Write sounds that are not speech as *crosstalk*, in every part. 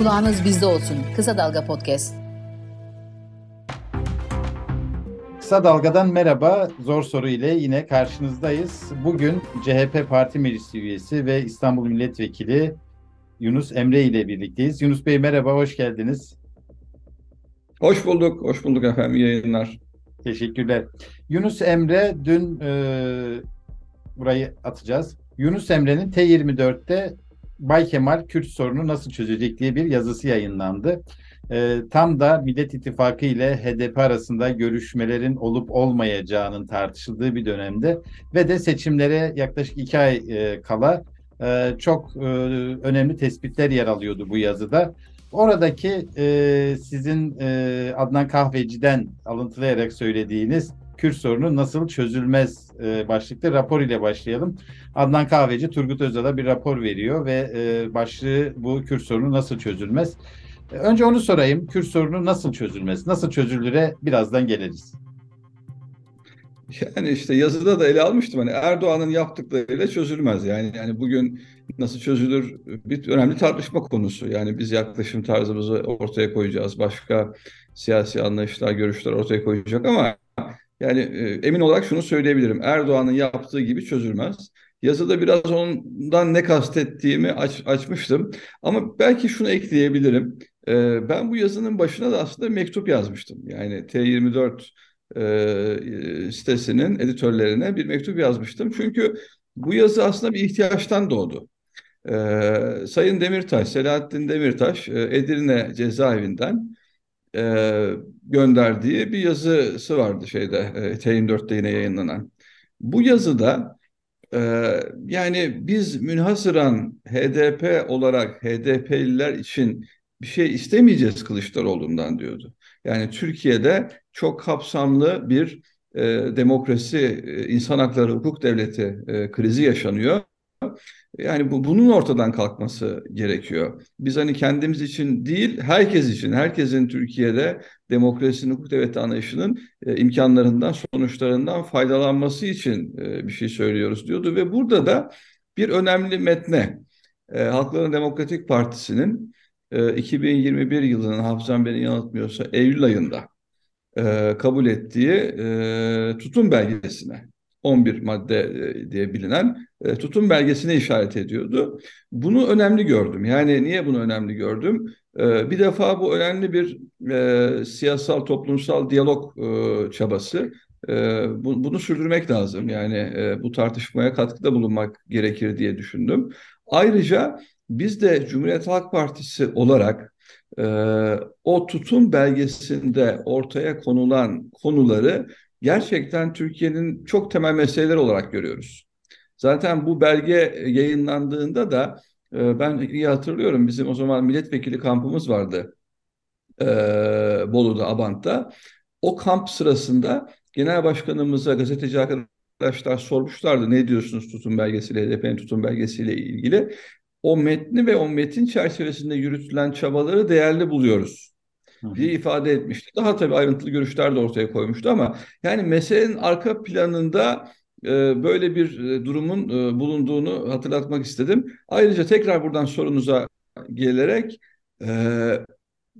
Kulağınız bizde olsun. Kısa Dalga Podcast. Kısa Dalga'dan merhaba. Zor soru ile yine karşınızdayız. Bugün CHP Parti Meclisi üyesi ve İstanbul Milletvekili Yunus Emre ile birlikteyiz. Yunus Bey merhaba, hoş geldiniz. Hoş bulduk, hoş bulduk efendim. İyi yayınlar. Teşekkürler. Yunus Emre dün e, burayı atacağız. Yunus Emre'nin T24'te Bay Kemal Kürt sorunu nasıl çözecek diye bir yazısı yayınlandı. E, tam da Millet İttifakı ile HDP arasında görüşmelerin olup olmayacağının tartışıldığı bir dönemde ve de seçimlere yaklaşık iki ay e, kala e, çok e, önemli tespitler yer alıyordu bu yazıda. Oradaki e, sizin e, Adnan Kahveci'den alıntılayarak söylediğiniz Kürt sorunu nasıl çözülmez e, başlıklı rapor ile başlayalım. Adnan Kahveci Turgut Özal'a bir rapor veriyor ve e, başlığı bu Kürt sorunu nasıl çözülmez. E, önce onu sorayım. Kürt sorunu nasıl çözülmez? Nasıl çözülüre birazdan geliriz. Yani işte yazıda da ele almıştım hani Erdoğan'ın yaptıklarıyla çözülmez. Yani yani bugün nasıl çözülür bir önemli tartışma konusu. Yani biz yaklaşım tarzımızı ortaya koyacağız. Başka siyasi anlayışlar, görüşler ortaya koyacak ama yani e, emin olarak şunu söyleyebilirim. Erdoğan'ın yaptığı gibi çözülmez. Yazıda biraz ondan ne kastettiğimi aç, açmıştım. Ama belki şunu ekleyebilirim. E, ben bu yazının başına da aslında mektup yazmıştım. Yani T24 e, sitesinin editörlerine bir mektup yazmıştım. Çünkü bu yazı aslında bir ihtiyaçtan doğdu. E, Sayın Demirtaş, Selahattin Demirtaş e, Edirne cezaevinden e, gönderdiği bir yazısı vardı şeyde e, T24'te yine yayınlanan. Bu yazıda e, yani biz münhasıran HDP olarak HDP'liler için bir şey istemeyeceğiz Kılıçdaroğlu'ndan diyordu. Yani Türkiye'de çok kapsamlı bir e, demokrasi, e, insan hakları, hukuk devleti e, krizi yaşanıyor. Yani bu bunun ortadan kalkması gerekiyor. Biz hani kendimiz için değil, herkes için, herkesin Türkiye'de demokrasinin, hukuk devleti anlayışının e, imkanlarından, sonuçlarından faydalanması için e, bir şey söylüyoruz diyordu ve burada da bir önemli metne e, Halkların Demokratik Partisi'nin e, 2021 yılının hafızam beni yanıltmıyorsa Eylül ayında e, kabul ettiği e, tutum belgesine 11 madde e, diye bilinen e, tutum belgesine işaret ediyordu. Bunu önemli gördüm. Yani niye bunu önemli gördüm? E, bir defa bu önemli bir e, siyasal toplumsal diyalog e, çabası. Bu, bunu sürdürmek lazım. Yani bu tartışmaya katkıda bulunmak gerekir diye düşündüm. Ayrıca biz de Cumhuriyet Halk Partisi olarak o tutum belgesinde ortaya konulan konuları gerçekten Türkiye'nin çok temel meseleleri olarak görüyoruz. Zaten bu belge yayınlandığında da e, ben iyi hatırlıyorum bizim o zaman milletvekili kampımız vardı e, Bolu'da, Abant'ta. O kamp sırasında genel başkanımıza gazeteci arkadaşlar sormuşlardı ne diyorsunuz tutum belgesiyle, HDP'nin tutum belgesiyle ilgili. O metni ve o metin çerçevesinde yürütülen çabaları değerli buluyoruz diye ifade etmişti. Daha tabii ayrıntılı görüşler de ortaya koymuştu ama yani meselenin arka planında e, böyle bir e, durumun e, bulunduğunu hatırlatmak istedim. Ayrıca tekrar buradan sorunuza gelerek e,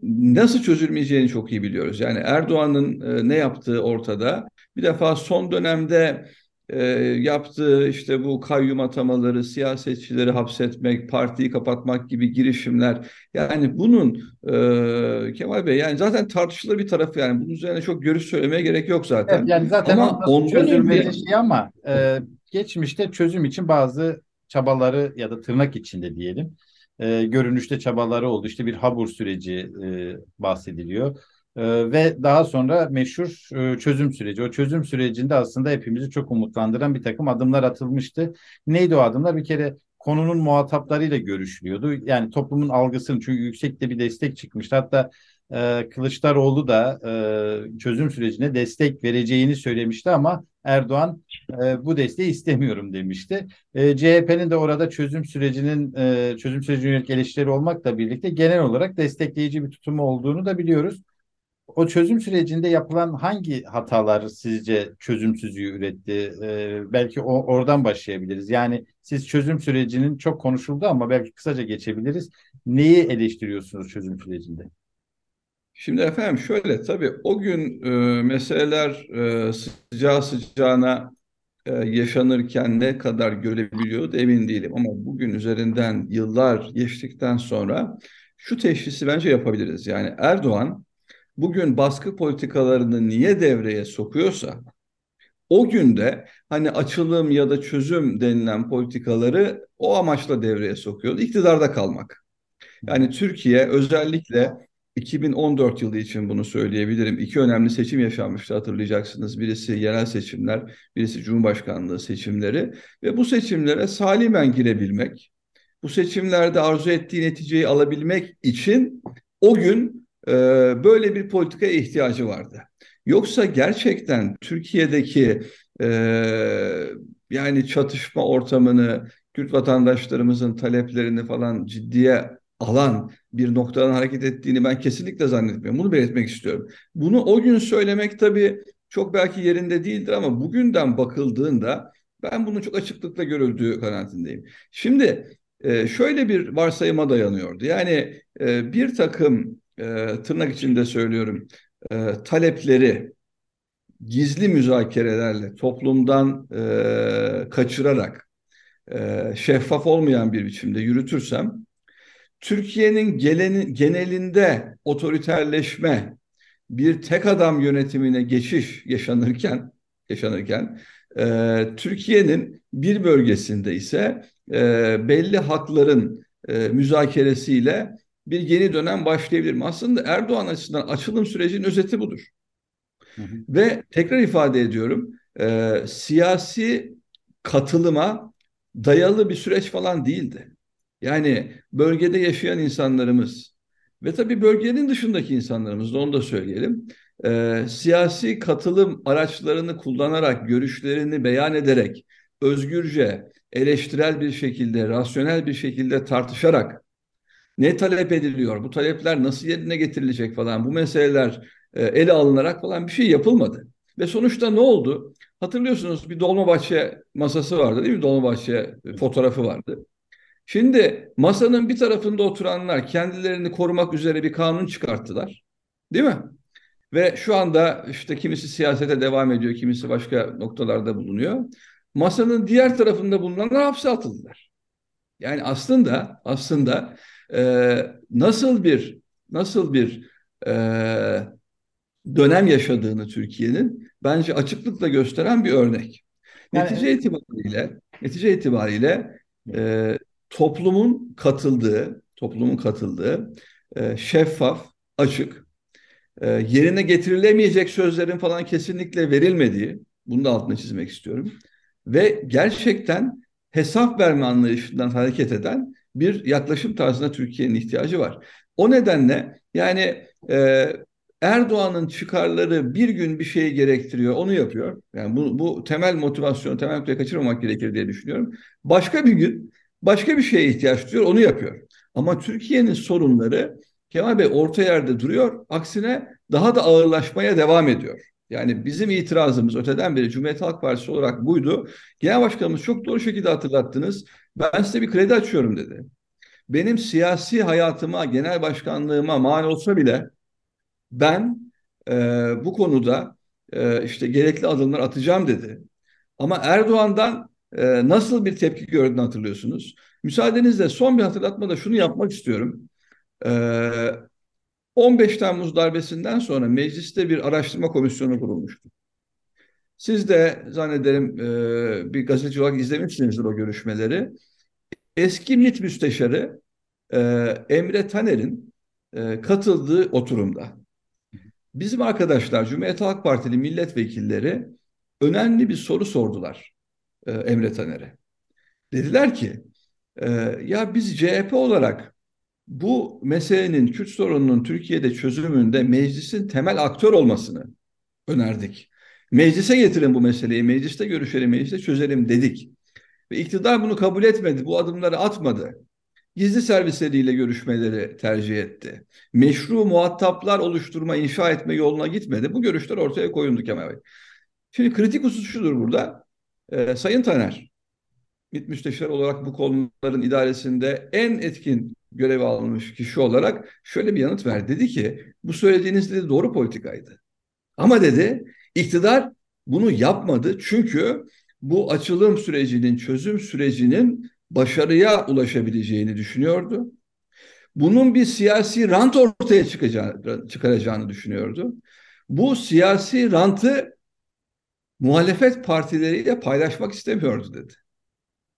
nasıl çözülmeyeceğini çok iyi biliyoruz. Yani Erdoğan'ın ne yaptığı ortada. Bir defa son dönemde e, yaptığı işte bu kayyum atamaları, siyasetçileri hapsetmek, partiyi kapatmak gibi girişimler. Yani bunun e, Kemal Bey yani zaten tartışılır bir tarafı yani bunun üzerine çok görüş söylemeye gerek yok zaten. Evet, yani zaten ama ondan çözülmeli şey ama e, geçmişte çözüm için bazı çabaları ya da tırnak içinde diyelim e, görünüşte çabaları oldu. İşte bir Habur süreci e, bahsediliyor. Ee, ve daha sonra meşhur e, çözüm süreci. O çözüm sürecinde aslında hepimizi çok umutlandıran bir takım adımlar atılmıştı. Neydi o adımlar? Bir kere konunun muhataplarıyla görüşülüyordu. Yani toplumun algısını çünkü yüksekte bir destek çıkmıştı. Hatta e, Kılıçdaroğlu da e, çözüm sürecine destek vereceğini söylemişti ama Erdoğan bu desteği istemiyorum demişti. CHP'nin de orada çözüm sürecinin çözüm sürecine yönelik eleştiri olmakla birlikte genel olarak destekleyici bir tutumu olduğunu da biliyoruz o çözüm sürecinde yapılan hangi hatalar sizce çözümsüzlüğü üretti? Ee, belki o, oradan başlayabiliriz. Yani siz çözüm sürecinin çok konuşuldu ama belki kısaca geçebiliriz. neyi eleştiriyorsunuz çözüm sürecinde? Şimdi efendim şöyle tabii o gün e, meseleler e, sıcağı sıcağına e, yaşanırken ne kadar görebiliyordu emin değilim. Ama bugün üzerinden yıllar geçtikten sonra şu teşhisi bence yapabiliriz. Yani Erdoğan bugün baskı politikalarını niye devreye sokuyorsa o günde hani açılım ya da çözüm denilen politikaları o amaçla devreye sokuyordu. İktidarda kalmak. Yani Türkiye özellikle 2014 yılı için bunu söyleyebilirim. İki önemli seçim yaşanmıştı hatırlayacaksınız. Birisi yerel seçimler, birisi Cumhurbaşkanlığı seçimleri ve bu seçimlere salimen girebilmek, bu seçimlerde arzu ettiği neticeyi alabilmek için o gün e, böyle bir politikaya ihtiyacı vardı. Yoksa gerçekten Türkiye'deki e, yani çatışma ortamını, Kürt vatandaşlarımızın taleplerini falan ciddiye alan bir noktadan hareket ettiğini ben kesinlikle zannetmiyorum. Bunu belirtmek istiyorum. Bunu o gün söylemek tabii çok belki yerinde değildir ama bugünden bakıldığında ben bunun çok açıklıkla görüldüğü kanaatindeyim. Şimdi e, şöyle bir varsayıma dayanıyordu. Yani e, bir takım tırnak içinde söylüyorum. Talepleri gizli müzakerelerle toplumdan kaçırarak şeffaf olmayan bir biçimde yürütürsem Türkiye'nin genelinde otoriterleşme, bir tek adam yönetimine geçiş yaşanırken yaşanırken e, Türkiye'nin bir bölgesinde ise e, belli hakların e, müzakeresiyle bir yeni dönem başlayabilir mi? Aslında Erdoğan açısından açılım sürecinin özeti budur. Hı hı. Ve tekrar ifade ediyorum, e, siyasi katılıma dayalı bir süreç falan değildi. Yani bölgede yaşayan insanlarımız ve tabii bölgenin dışındaki insanlarımız da onu da söyleyelim. E, siyasi katılım araçlarını kullanarak, görüşlerini beyan ederek, özgürce, eleştirel bir şekilde, rasyonel bir şekilde tartışarak ne talep ediliyor, bu talepler nasıl yerine getirilecek falan bu meseleler e, ele alınarak falan bir şey yapılmadı. Ve sonuçta ne oldu? Hatırlıyorsunuz bir Dolmabahçe masası vardı değil mi? Dolmabahçe fotoğrafı vardı. Şimdi masanın bir tarafında oturanlar kendilerini korumak üzere bir kanun çıkarttılar. Değil mi? Ve şu anda işte kimisi siyasete devam ediyor, kimisi başka noktalarda bulunuyor. Masanın diğer tarafında bulunanlar hapse atıldılar. Yani aslında aslında e, nasıl bir nasıl bir e, dönem yaşadığını Türkiye'nin bence açıklıkla gösteren bir örnek. Yani, netice itibariyle netice itibariyle e, toplumun katıldığı, toplumun katıldığı e, şeffaf, açık, e, yerine getirilemeyecek sözlerin falan kesinlikle verilmediği, bunu da altına çizmek istiyorum. Ve gerçekten hesap verme anlayışından hareket eden bir yaklaşım tarzına Türkiye'nin ihtiyacı var. O nedenle yani e, Erdoğan'ın çıkarları bir gün bir şeyi gerektiriyor, onu yapıyor. Yani bu, bu temel motivasyon, temel noktayı kaçırmamak gerekir diye düşünüyorum. Başka bir gün başka bir şeye ihtiyaç duyuyor, onu yapıyor. Ama Türkiye'nin sorunları Kemal Bey orta yerde duruyor. Aksine daha da ağırlaşmaya devam ediyor. Yani bizim itirazımız öteden beri Cumhuriyet Halk Partisi olarak buydu. Genel Başkanımız çok doğru şekilde hatırlattınız. Ben size bir kredi açıyorum dedi. Benim siyasi hayatıma, genel başkanlığıma mal olsa bile ben e, bu konuda e, işte gerekli adımlar atacağım dedi. Ama Erdoğan'dan e, nasıl bir tepki gördüğünü hatırlıyorsunuz. Müsaadenizle son bir hatırlatma da şunu yapmak istiyorum. E, 15 Temmuz darbesinden sonra mecliste bir araştırma komisyonu kurulmuştu. Siz de zannederim e, bir gazeteci olarak izlemişsinizdir o görüşmeleri. Eski MİT müsteşarı e, Emre Taner'in e, katıldığı oturumda. Bizim arkadaşlar Cumhuriyet Halk Partili milletvekilleri önemli bir soru sordular Emre Taner'e. Dediler ki ya biz CHP olarak bu meselenin Kürt sorununun Türkiye'de çözümünde meclisin temel aktör olmasını önerdik. Meclise getirin bu meseleyi, mecliste görüşelim, mecliste çözelim dedik. Ve iktidar bunu kabul etmedi, bu adımları atmadı. Gizli servisleriyle görüşmeleri tercih etti. Meşru muhataplar oluşturma, inşa etme yoluna gitmedi. Bu görüşler ortaya koyuldu Kemal Bey. Şimdi kritik husus şudur burada. Ee, Sayın Taner, MİT müsteşarı olarak bu konuların idaresinde en etkin görev almış kişi olarak şöyle bir yanıt verdi. Dedi ki bu söylediğiniz dedi doğru politikaydı. Ama dedi iktidar bunu yapmadı çünkü bu açılım sürecinin, çözüm sürecinin başarıya ulaşabileceğini düşünüyordu. Bunun bir siyasi rant ortaya çıkacağını, çıkaracağını düşünüyordu. Bu siyasi rantı muhalefet partileriyle paylaşmak istemiyordu dedi.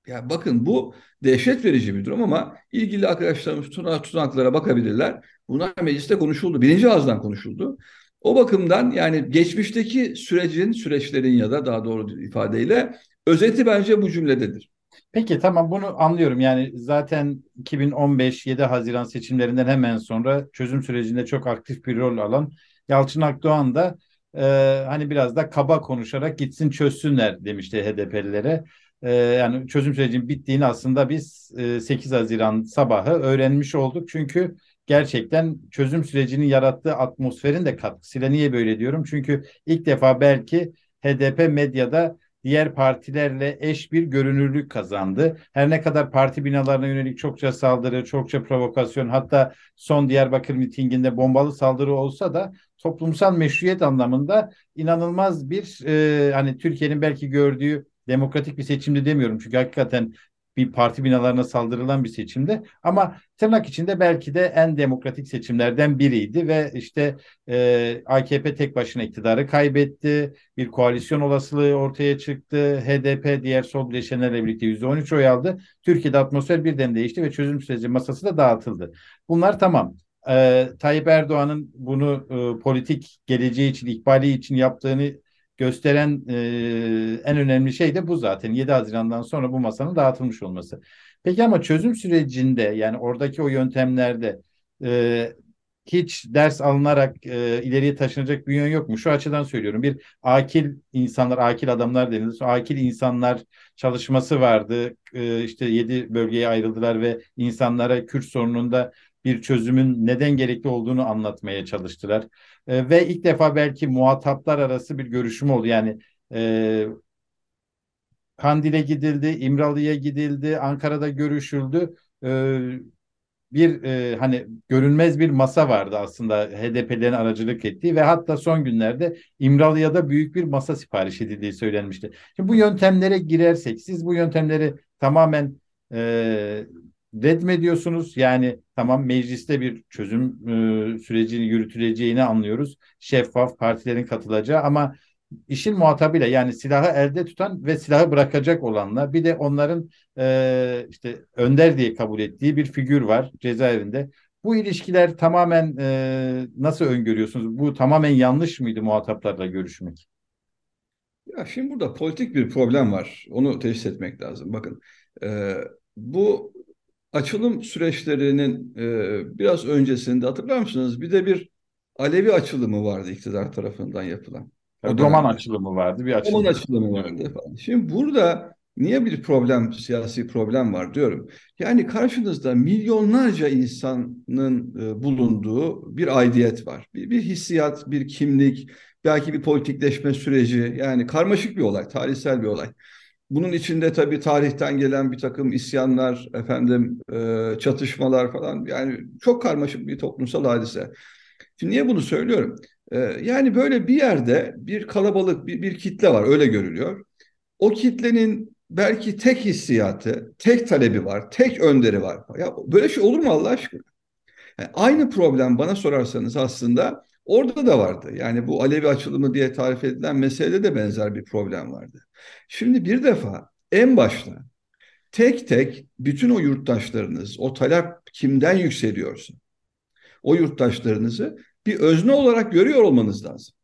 Ya bakın bu dehşet verici bir durum ama ilgili arkadaşlarımız tutanaklara bakabilirler. Bunlar mecliste konuşuldu. Birinci ağızdan konuşuldu. O bakımdan yani geçmişteki sürecin, süreçlerin ya da daha doğru ifadeyle özeti bence bu cümlededir. Peki tamam bunu anlıyorum. Yani zaten 2015 7 Haziran seçimlerinden hemen sonra çözüm sürecinde çok aktif bir rol alan Yalçın Akdoğan da e, hani biraz da kaba konuşarak gitsin çözsünler demişti HDP'lilere. E, yani çözüm sürecinin bittiğini aslında biz e, 8 Haziran sabahı öğrenmiş olduk. Çünkü gerçekten çözüm sürecinin yarattığı atmosferin de katkısıyla niye böyle diyorum? Çünkü ilk defa belki HDP medyada diğer partilerle eş bir görünürlük kazandı. Her ne kadar parti binalarına yönelik çokça saldırı, çokça provokasyon hatta son Diyarbakır mitinginde bombalı saldırı olsa da toplumsal meşruiyet anlamında inanılmaz bir e, hani Türkiye'nin belki gördüğü demokratik bir seçimdi demiyorum. Çünkü hakikaten bir parti binalarına saldırılan bir seçimde ama tırnak içinde belki de en demokratik seçimlerden biriydi ve işte e, AKP tek başına iktidarı kaybetti. Bir koalisyon olasılığı ortaya çıktı. HDP diğer sol bileşenlerle birlikte %13 oy aldı. Türkiye'de atmosfer birden değişti ve çözüm süreci masası da dağıtıldı. Bunlar tamam. Ee, Tayyip Erdoğan'ın bunu e, politik geleceği için, ikbali için yaptığını gösteren e, en önemli şey de bu zaten. 7 Haziran'dan sonra bu masanın dağıtılmış olması. Peki ama çözüm sürecinde yani oradaki o yöntemlerde e, hiç ders alınarak e, ileriye taşınacak bir yön yok mu? Şu açıdan söylüyorum. Bir akil insanlar, akil adamlar denilir. Akil insanlar çalışması vardı. E, işte yedi bölgeye ayrıldılar ve insanlara Kürt sorununda bir çözümün neden gerekli olduğunu anlatmaya çalıştılar. E, ve ilk defa belki muhataplar arası bir görüşüm oldu. Yani e, Kandil'e gidildi, İmralı'ya gidildi, Ankara'da görüşüldü. E, bir e, hani görünmez bir masa vardı aslında HDP'lerin aracılık ettiği ve hatta son günlerde İmralı'ya da büyük bir masa sipariş edildiği söylenmişti. Şimdi bu yöntemlere girersek siz bu yöntemleri tamamen e, red mi ediyorsunuz? Yani tamam mecliste bir çözüm e, sürecini yürütüleceğini anlıyoruz. Şeffaf partilerin katılacağı ama işin muhatabıyla yani silahı elde tutan ve silahı bırakacak olanlar bir de onların e, işte önder diye kabul ettiği bir figür var cezaevinde. Bu ilişkiler tamamen e, nasıl öngörüyorsunuz? Bu tamamen yanlış mıydı muhataplarla görüşmek? Ya şimdi burada politik bir problem var. Onu teşhis etmek lazım. Bakın e, bu açılım süreçlerinin e, biraz öncesinde hatırlar mısınız? Bir de bir Alevi açılımı vardı iktidar tarafından yapılan. O roman açılımı vardı, bir açılım. Roman açılımı vardı falan. Şimdi burada niye bir problem, siyasi problem var diyorum. Yani karşınızda milyonlarca insanın e, bulunduğu bir aidiyet var. Bir, bir hissiyat, bir kimlik, belki bir politikleşme süreci. Yani karmaşık bir olay, tarihsel bir olay. Bunun içinde tabii tarihten gelen bir takım isyanlar, efendim e, çatışmalar falan yani çok karmaşık bir toplumsal hadise. Şimdi niye bunu söylüyorum? E, yani böyle bir yerde bir kalabalık, bir, bir kitle var öyle görülüyor. O kitlenin belki tek hissiyatı, tek talebi var, tek önderi var. Ya böyle şey olur mu Allah aşkına? Yani aynı problem bana sorarsanız aslında orada da vardı. Yani bu Alevi açılımı diye tarif edilen meselede de benzer bir problem vardı. Şimdi bir defa en başta tek tek bütün o yurttaşlarınız, o talep kimden yükseliyorsa o yurttaşlarınızı bir özne olarak görüyor olmanız lazım.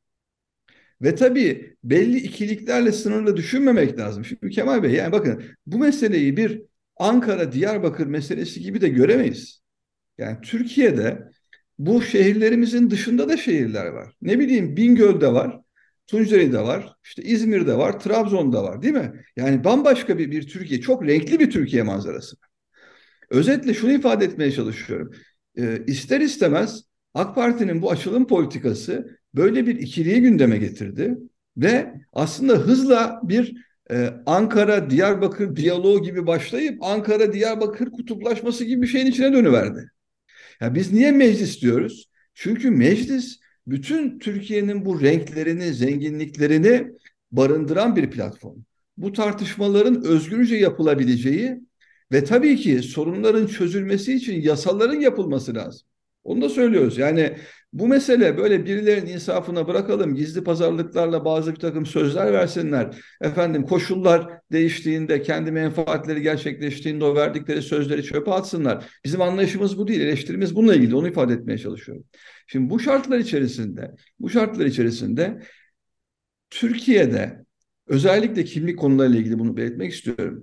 Ve tabii belli ikiliklerle sınırlı düşünmemek lazım. Şimdi Kemal Bey yani bakın bu meseleyi bir Ankara Diyarbakır meselesi gibi de göremeyiz. Yani Türkiye'de bu şehirlerimizin dışında da şehirler var. Ne bileyim Bingöl'de var, Tunceli'de var, işte İzmir'de var, Trabzon'da var değil mi? Yani bambaşka bir, bir Türkiye, çok renkli bir Türkiye manzarası. Özetle şunu ifade etmeye çalışıyorum. Ee, ister istemez AK Parti'nin bu açılım politikası böyle bir ikiliği gündeme getirdi ve aslında hızla bir e, Ankara Diyarbakır diyaloğu gibi başlayıp Ankara Diyarbakır kutuplaşması gibi bir şeyin içine dönüverdi. Ya biz niye meclis diyoruz? Çünkü meclis bütün Türkiye'nin bu renklerini, zenginliklerini barındıran bir platform. Bu tartışmaların özgürce yapılabileceği ve tabii ki sorunların çözülmesi için yasaların yapılması lazım. Onu da söylüyoruz. Yani bu mesele böyle birilerinin insafına bırakalım. Gizli pazarlıklarla bazı bir takım sözler versinler. Efendim koşullar değiştiğinde, kendi menfaatleri gerçekleştiğinde o verdikleri sözleri çöpe atsınlar. Bizim anlayışımız bu değil. Eleştirimiz bununla ilgili. Onu ifade etmeye çalışıyorum. Şimdi bu şartlar içerisinde, bu şartlar içerisinde Türkiye'de özellikle kimlik konularıyla ilgili bunu belirtmek istiyorum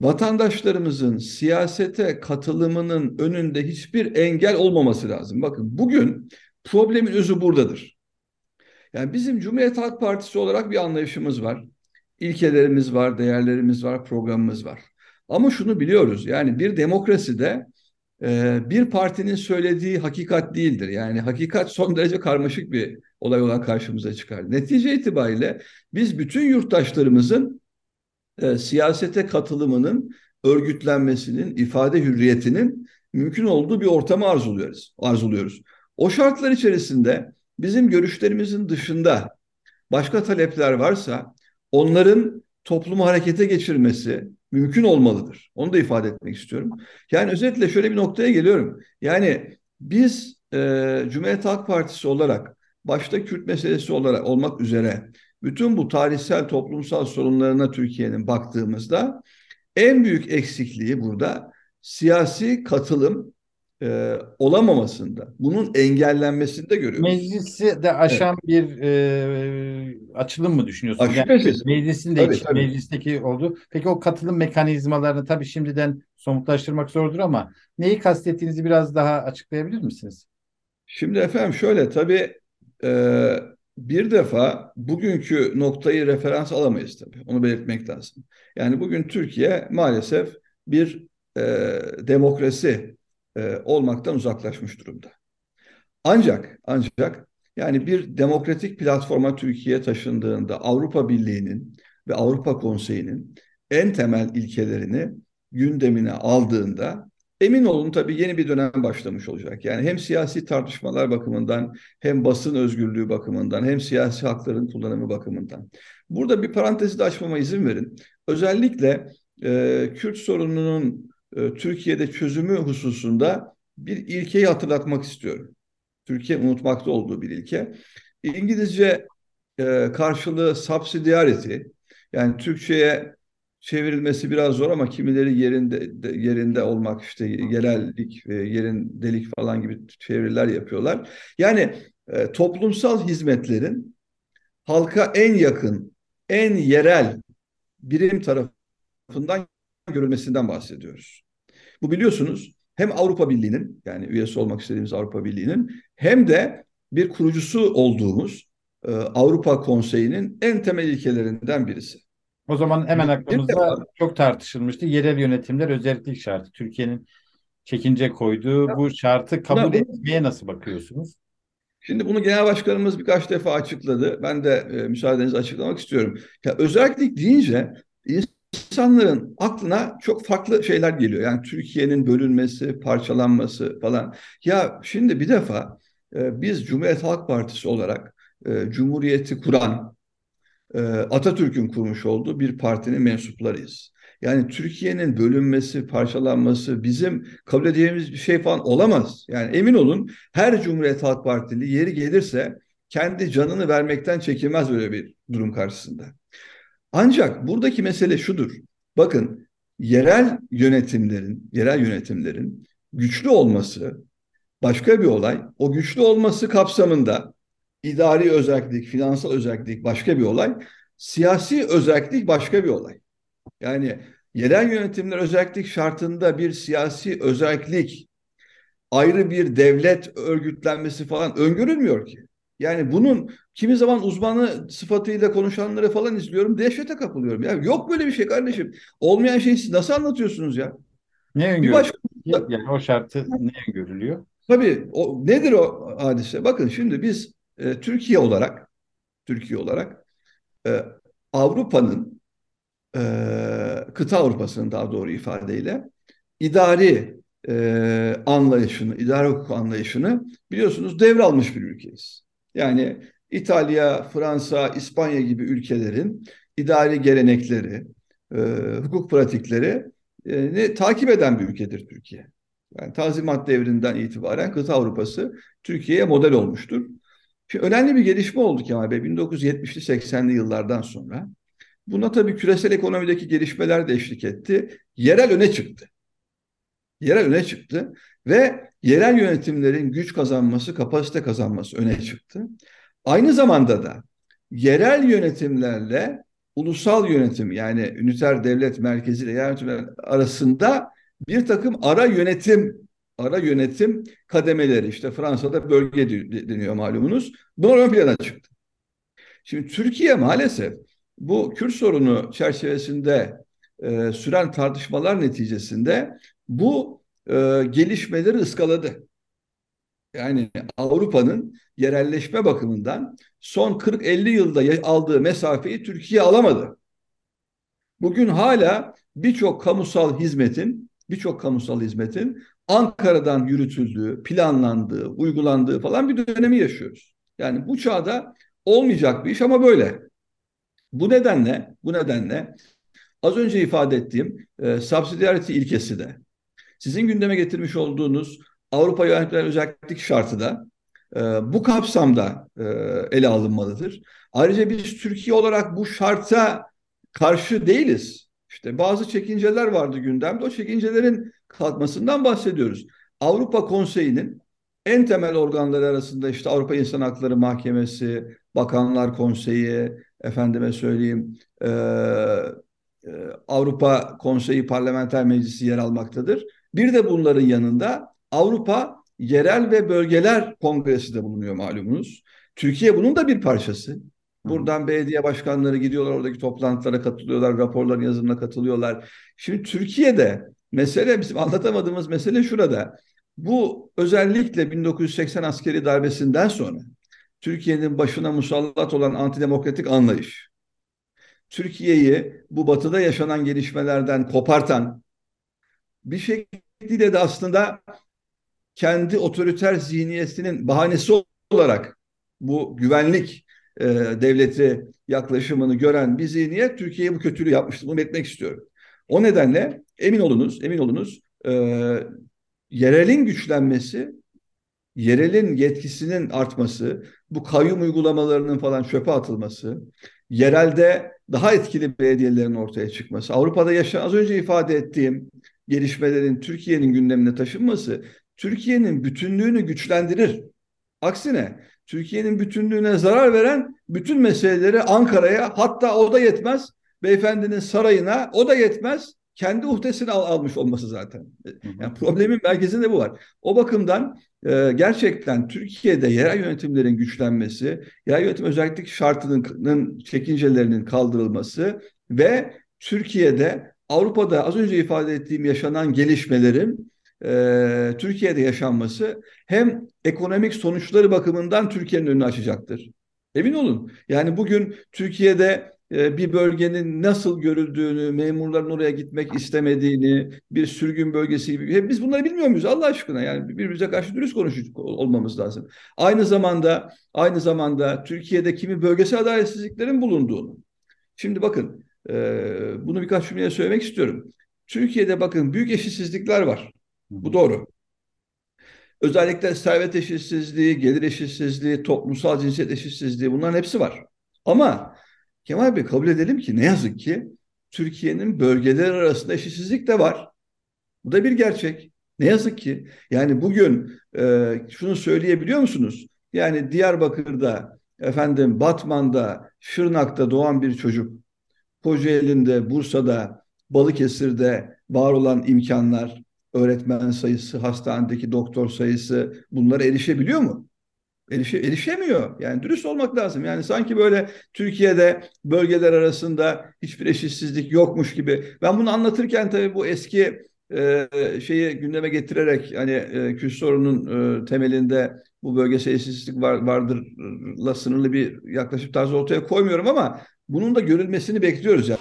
vatandaşlarımızın siyasete katılımının önünde hiçbir engel olmaması lazım. Bakın bugün problemin özü buradadır. Yani bizim Cumhuriyet Halk Partisi olarak bir anlayışımız var. İlkelerimiz var, değerlerimiz var, programımız var. Ama şunu biliyoruz yani bir demokraside e, bir partinin söylediği hakikat değildir. Yani hakikat son derece karmaşık bir olay olan karşımıza çıkar. Netice itibariyle biz bütün yurttaşlarımızın e, siyasete katılımının örgütlenmesinin, ifade hürriyetinin mümkün olduğu bir ortamı arzuluyoruz. arzuluyoruz. O şartlar içerisinde bizim görüşlerimizin dışında başka talepler varsa onların toplumu harekete geçirmesi mümkün olmalıdır. Onu da ifade etmek istiyorum. Yani özetle şöyle bir noktaya geliyorum. Yani biz e, Cumhuriyet Halk Partisi olarak başta Kürt meselesi olarak olmak üzere bütün bu tarihsel toplumsal sorunlarına Türkiye'nin baktığımızda en büyük eksikliği burada siyasi katılım e, olamamasında, bunun engellenmesinde görüyoruz. Meclisi de aşan evet. bir e, açılım mı düşünüyorsunuz? Yani, meclisin de tabii, tabii. meclisteki oldu. Peki o katılım mekanizmalarını tabii şimdiden somutlaştırmak zordur ama neyi kastettiğinizi biraz daha açıklayabilir misiniz? Şimdi efendim şöyle tabii e, bir defa bugünkü noktayı referans alamayız tabii. Onu belirtmek lazım. Yani bugün Türkiye maalesef bir e, demokrasi e, olmaktan uzaklaşmış durumda. Ancak ancak yani bir demokratik platforma Türkiye taşındığında Avrupa Birliği'nin ve Avrupa Konseyi'nin en temel ilkelerini gündemine aldığında Emin olun tabii yeni bir dönem başlamış olacak. Yani hem siyasi tartışmalar bakımından hem basın özgürlüğü bakımından hem siyasi hakların kullanımı bakımından. Burada bir parantezi de açmama izin verin. Özellikle e, Kürt sorununun e, Türkiye'de çözümü hususunda bir ilkeyi hatırlatmak istiyorum. Türkiye unutmakta olduğu bir ilke. İngilizce e, karşılığı subsidiarity yani Türkçe'ye çevrilmesi biraz zor ama kimileri yerinde yerinde olmak işte yerellik, yerin delik falan gibi çeviriler yapıyorlar. Yani e, toplumsal hizmetlerin halka en yakın, en yerel birim tarafından görülmesinden bahsediyoruz. Bu biliyorsunuz hem Avrupa Birliği'nin yani üyesi olmak istediğimiz Avrupa Birliği'nin hem de bir kurucusu olduğumuz e, Avrupa Konseyi'nin en temel ilkelerinden birisi. O zaman hemen aklımızda çok tartışılmıştı. Yerel yönetimler özellik şartı. Türkiye'nin çekince koyduğu bu şartı kabul bu, etmeye nasıl bakıyorsunuz? Şimdi bunu genel başkanımız birkaç defa açıkladı. Ben de e, müsaadenizle açıklamak istiyorum. Ya özellik deyince insanların aklına çok farklı şeyler geliyor. Yani Türkiye'nin bölünmesi, parçalanması falan. Ya şimdi bir defa e, biz Cumhuriyet Halk Partisi olarak e, Cumhuriyeti kuran e, Atatürk'ün kurmuş olduğu bir partinin mensuplarıyız. Yani Türkiye'nin bölünmesi, parçalanması bizim kabul edeceğimiz bir şey falan olamaz. Yani emin olun her Cumhuriyet Halk Partili yeri gelirse kendi canını vermekten çekinmez böyle bir durum karşısında. Ancak buradaki mesele şudur. Bakın yerel yönetimlerin, yerel yönetimlerin güçlü olması başka bir olay. O güçlü olması kapsamında idari özellik, finansal özellik başka bir olay. Siyasi özellik başka bir olay. Yani yerel yönetimler özellik şartında bir siyasi özellik, ayrı bir devlet örgütlenmesi falan öngörülmüyor ki. Yani bunun kimi zaman uzmanı sıfatıyla konuşanları falan izliyorum. Dehşete kapılıyorum. Ya yok böyle bir şey kardeşim. Olmayan şeyi siz nasıl anlatıyorsunuz ya? Ne öngörülüyor? Başka... Yani o şartı ne öngörülüyor? Tabii o, nedir o hadise? Bakın şimdi biz e, Türkiye olarak Türkiye olarak e, Avrupa'nın e, kıta Avrupa'sının daha doğru ifadeyle idari e, anlayışını, idari hukuk anlayışını biliyorsunuz devralmış bir ülkeyiz. Yani İtalya, Fransa, İspanya gibi ülkelerin idari gelenekleri, e, hukuk pratikleri e, ne, takip eden bir ülkedir Türkiye. Yani Tanzimat devrinden itibaren kıta Avrupası Türkiye'ye model olmuştur. Şimdi önemli bir gelişme oldu Kemal Bey 1970'li 80'li yıllardan sonra. Buna tabii küresel ekonomideki gelişmeler de eşlik etti. Yerel öne çıktı. Yerel öne çıktı ve yerel yönetimlerin güç kazanması, kapasite kazanması öne çıktı. Aynı zamanda da yerel yönetimlerle ulusal yönetim yani üniter devlet merkezi ile yönetimler arasında bir takım ara yönetim ara yönetim kademeleri işte Fransa'da bölge deniyor malumunuz. Bunlar ön plana çıktı. Şimdi Türkiye maalesef bu Kürt sorunu çerçevesinde e, süren tartışmalar neticesinde bu e, gelişmeleri ıskaladı. Yani Avrupa'nın yerelleşme bakımından son 40-50 yılda aldığı mesafeyi Türkiye alamadı. Bugün hala birçok kamusal hizmetin birçok kamusal hizmetin Ankara'dan yürütüldüğü, planlandığı, uygulandığı falan bir dönemi yaşıyoruz. Yani bu çağda olmayacak bir iş ama böyle. Bu nedenle, bu nedenle az önce ifade ettiğim e, subsidiarity ilkesi de sizin gündeme getirmiş olduğunuz Avrupa yönetimler özellik şartı da e, bu kapsamda e, ele alınmalıdır. Ayrıca biz Türkiye olarak bu şarta karşı değiliz. İşte bazı çekinceler vardı gündemde. O çekincelerin kalkmasından bahsediyoruz. Avrupa Konseyi'nin en temel organları arasında işte Avrupa İnsan Hakları Mahkemesi, Bakanlar Konseyi, efendime söyleyeyim e, e, Avrupa Konseyi Parlamenter Meclisi yer almaktadır. Bir de bunların yanında Avrupa Yerel ve Bölgeler Kongresi de bulunuyor malumunuz. Türkiye bunun da bir parçası. Buradan belediye başkanları gidiyorlar oradaki toplantılara katılıyorlar, raporların yazımına katılıyorlar. Şimdi Türkiye'de mesele bizim anlatamadığımız mesele şurada. Bu özellikle 1980 askeri darbesinden sonra Türkiye'nin başına musallat olan antidemokratik anlayış, Türkiye'yi bu batıda yaşanan gelişmelerden kopartan bir şekilde de aslında kendi otoriter zihniyetinin bahanesi olarak bu güvenlik e, devleti yaklaşımını gören bir zihniyet Türkiye'ye bu kötülüğü yapmıştı. Bunu etmek istiyorum. O nedenle emin olunuz, emin olunuz e, yerelin güçlenmesi, yerelin yetkisinin artması, bu kayyum uygulamalarının falan çöpe atılması, yerelde daha etkili belediyelerin ortaya çıkması, Avrupa'da yaşanan az önce ifade ettiğim gelişmelerin Türkiye'nin gündemine taşınması, Türkiye'nin bütünlüğünü güçlendirir. Aksine Türkiye'nin bütünlüğüne zarar veren bütün meseleleri Ankara'ya hatta o da yetmez beyefendinin sarayına o da yetmez kendi uhdesini al, almış olması zaten. Yani problemin merkezinde bu var. O bakımdan e, gerçekten Türkiye'de yerel yönetimlerin güçlenmesi, yerel yönetim özellik şartının çekincelerinin kaldırılması ve Türkiye'de Avrupa'da az önce ifade ettiğim yaşanan gelişmelerin e, Türkiye'de yaşanması hem ekonomik sonuçları bakımından Türkiye'nin önünü açacaktır. Emin olun. Yani bugün Türkiye'de e, bir bölgenin nasıl görüldüğünü, memurların oraya gitmek istemediğini, bir sürgün bölgesi gibi. Biz bunları bilmiyor muyuz Allah aşkına? Yani birbirimize karşı dürüst konuşup olmamız lazım. Aynı zamanda aynı zamanda Türkiye'de kimi bölgesel adaletsizliklerin bulunduğunu. Şimdi bakın e, bunu birkaç cümleye söylemek istiyorum. Türkiye'de bakın büyük eşitsizlikler var. Bu doğru. Özellikle servet eşitsizliği, gelir eşitsizliği, toplumsal cinsiyet eşitsizliği bunların hepsi var. Ama Kemal Bey kabul edelim ki ne yazık ki Türkiye'nin bölgeler arasında eşitsizlik de var. Bu da bir gerçek. Ne yazık ki. Yani bugün e, şunu söyleyebiliyor musunuz? Yani Diyarbakır'da, efendim Batman'da, Şırnak'ta doğan bir çocuk, Kocaeli'nde, Bursa'da, Balıkesir'de var olan imkanlar, öğretmen sayısı, hastanedeki doktor sayısı bunlara erişebiliyor mu? Erişe, erişemiyor. Yani dürüst olmak lazım. Yani sanki böyle Türkiye'de bölgeler arasında hiçbir eşitsizlik yokmuş gibi. Ben bunu anlatırken tabii bu eski e, şeyi gündeme getirerek hani e, Kürt sorunun e, temelinde bu bölgesel eşitsizlik var, vardırla sınırlı bir yaklaşım tarzı ortaya koymuyorum ama bunun da görülmesini bekliyoruz yani.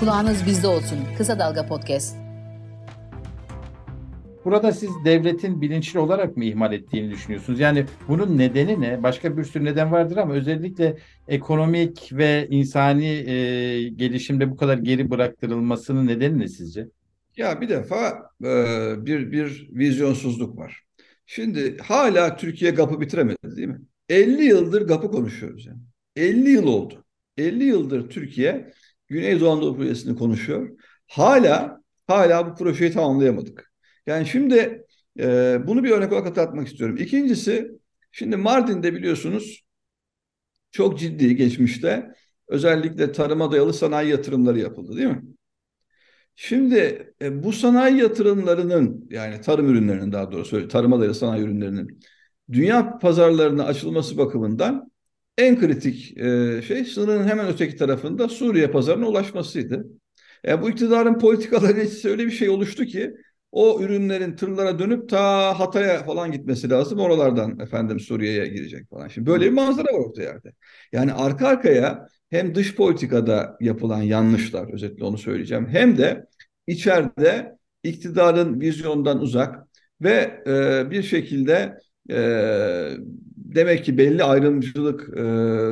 Kulağınız bizde olsun. Kısa Dalga Podcast. Burada siz devletin bilinçli olarak mı ihmal ettiğini düşünüyorsunuz? Yani bunun nedeni ne? Başka bir sürü neden vardır ama özellikle ekonomik ve insani e, gelişimde bu kadar geri bıraktırılmasının nedeni ne sizce? Ya bir defa e, bir bir vizyonsuzluk var. Şimdi hala Türkiye GAP'ı bitiremedi değil mi? 50 yıldır GAP'ı konuşuyoruz yani. 50 yıl oldu. 50 yıldır Türkiye Güneydoğu Anadolu projesini konuşuyor. Hala hala bu projeyi tamamlayamadık. Yani şimdi e, bunu bir örnek olarak hatırlatmak istiyorum. İkincisi şimdi Mardin'de biliyorsunuz çok ciddi geçmişte özellikle tarıma dayalı sanayi yatırımları yapıldı değil mi? Şimdi e, bu sanayi yatırımlarının yani tarım ürünlerinin daha doğrusu tarıma dayalı sanayi ürünlerinin dünya pazarlarına açılması bakımından en kritik e, şey sınırın hemen öteki tarafında Suriye pazarına ulaşmasıydı. E, bu iktidarın politikaları öyle bir şey oluştu ki o ürünlerin tırlara dönüp ta Hatay'a falan gitmesi lazım. Oralardan efendim Suriye'ye girecek falan. Şimdi böyle bir manzara var orta yerde. Yani arka arkaya hem dış politikada yapılan yanlışlar özetle onu söyleyeceğim hem de içeride iktidarın vizyondan uzak ve e, bir şekilde e, demek ki belli ayrımcılık e,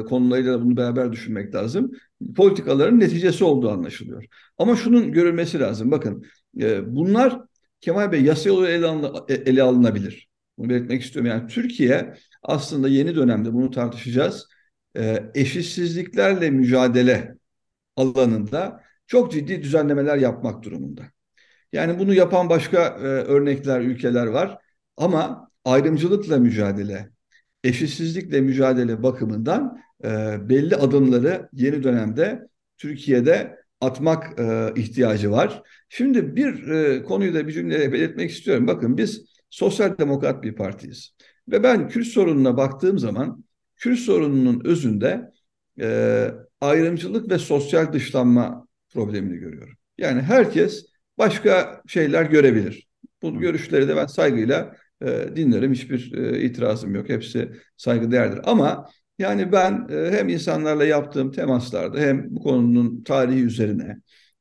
konularıyla bunu beraber düşünmek lazım. Politikaların neticesi olduğu anlaşılıyor. Ama şunun görülmesi lazım. Bakın e, bunlar Kemal Bey yasa yolu ele, alın, ele alınabilir. Bunu belirtmek istiyorum. Yani Türkiye aslında yeni dönemde bunu tartışacağız. E, eşitsizliklerle mücadele alanında çok ciddi düzenlemeler yapmak durumunda. Yani bunu yapan başka e, örnekler, ülkeler var. Ama ayrımcılıkla mücadele, eşitsizlikle mücadele bakımından e, belli adımları yeni dönemde Türkiye'de atmak ihtiyacı var. Şimdi bir konuyu da bir cümleyle belirtmek istiyorum. Bakın biz sosyal demokrat bir partiyiz. Ve ben Kürt sorununa baktığım zaman Kürt sorununun özünde e, ayrımcılık ve sosyal dışlanma problemini görüyorum. Yani herkes başka şeyler görebilir. Bu görüşleri de ben saygıyla e, dinlerim. Hiçbir e, itirazım yok. Hepsi saygıdeğerdir. Ama yani ben e, hem insanlarla yaptığım temaslarda hem bu konunun tarihi üzerine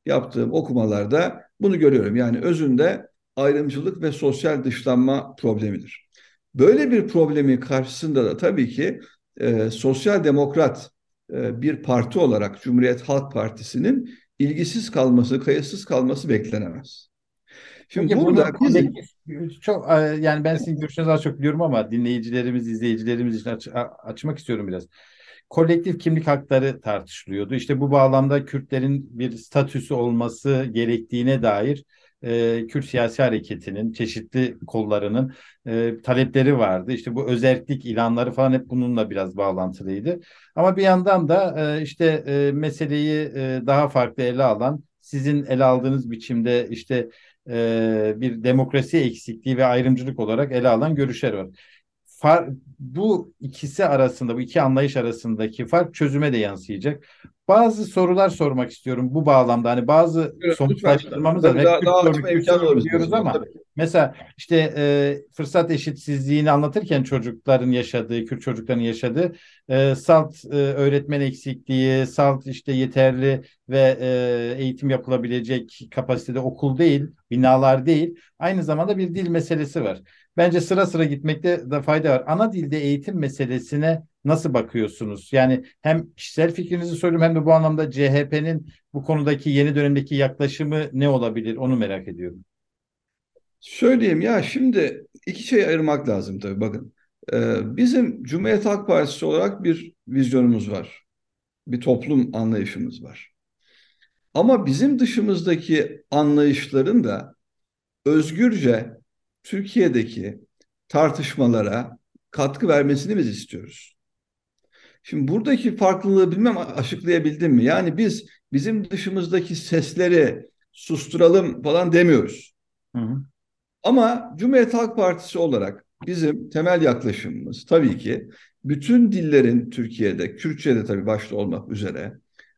yaptığım okumalarda bunu görüyorum. Yani özünde ayrımcılık ve sosyal dışlanma problemidir. Böyle bir problemin karşısında da tabii ki e, sosyal demokrat e, bir parti olarak Cumhuriyet Halk Partisi'nin ilgisiz kalması, kayıtsız kalması beklenemez. Şimdi Peki burada bizim... çok e, yani ben sizin görüşünüzü az çok biliyorum ama dinleyicilerimiz, izleyicilerimiz için aç, açmak istiyorum biraz. Kolektif kimlik hakları tartışılıyordu. İşte bu bağlamda Kürtlerin bir statüsü olması gerektiğine dair e, Kürt siyasi hareketinin çeşitli kollarının e, talepleri vardı. İşte bu özellik ilanları falan hep bununla biraz bağlantılıydı. Ama bir yandan da e, işte e, meseleyi e, daha farklı ele alan sizin ele aldığınız biçimde işte e, bir demokrasi eksikliği ve ayrımcılık olarak ele alan görüşler var. Far, bu ikisi arasında, bu iki anlayış arasındaki fark çözüme de yansıyacak. Bazı sorular sormak istiyorum bu bağlamda. Hani bazı evet, sonuçlaştırmamız da daha, daha diyoruz ama tabii. mesela işte e, fırsat eşitsizliğini anlatırken çocukların yaşadığı, Kürt çocukların yaşadığı e, salt e, öğretmen eksikliği, salt işte yeterli ve e, eğitim yapılabilecek kapasitede okul değil, binalar değil. Aynı zamanda bir dil meselesi var. Bence sıra sıra gitmekte de fayda var. Ana dilde eğitim meselesine nasıl bakıyorsunuz? Yani hem kişisel fikrinizi söylüyorum hem de bu anlamda CHP'nin bu konudaki yeni dönemdeki yaklaşımı ne olabilir onu merak ediyorum. Söyleyeyim ya şimdi iki şey ayırmak lazım tabii bakın. Ee, bizim Cumhuriyet Halk Partisi olarak bir vizyonumuz var. Bir toplum anlayışımız var. Ama bizim dışımızdaki anlayışların da özgürce Türkiye'deki tartışmalara katkı vermesini biz istiyoruz. Şimdi buradaki farklılığı bilmem açıklayabildim mi? Yani biz bizim dışımızdaki sesleri susturalım falan demiyoruz. Hı hı. Ama Cumhuriyet Halk Partisi olarak bizim temel yaklaşımımız tabii ki bütün dillerin Türkiye'de, Kürtçe'de tabii başta olmak üzere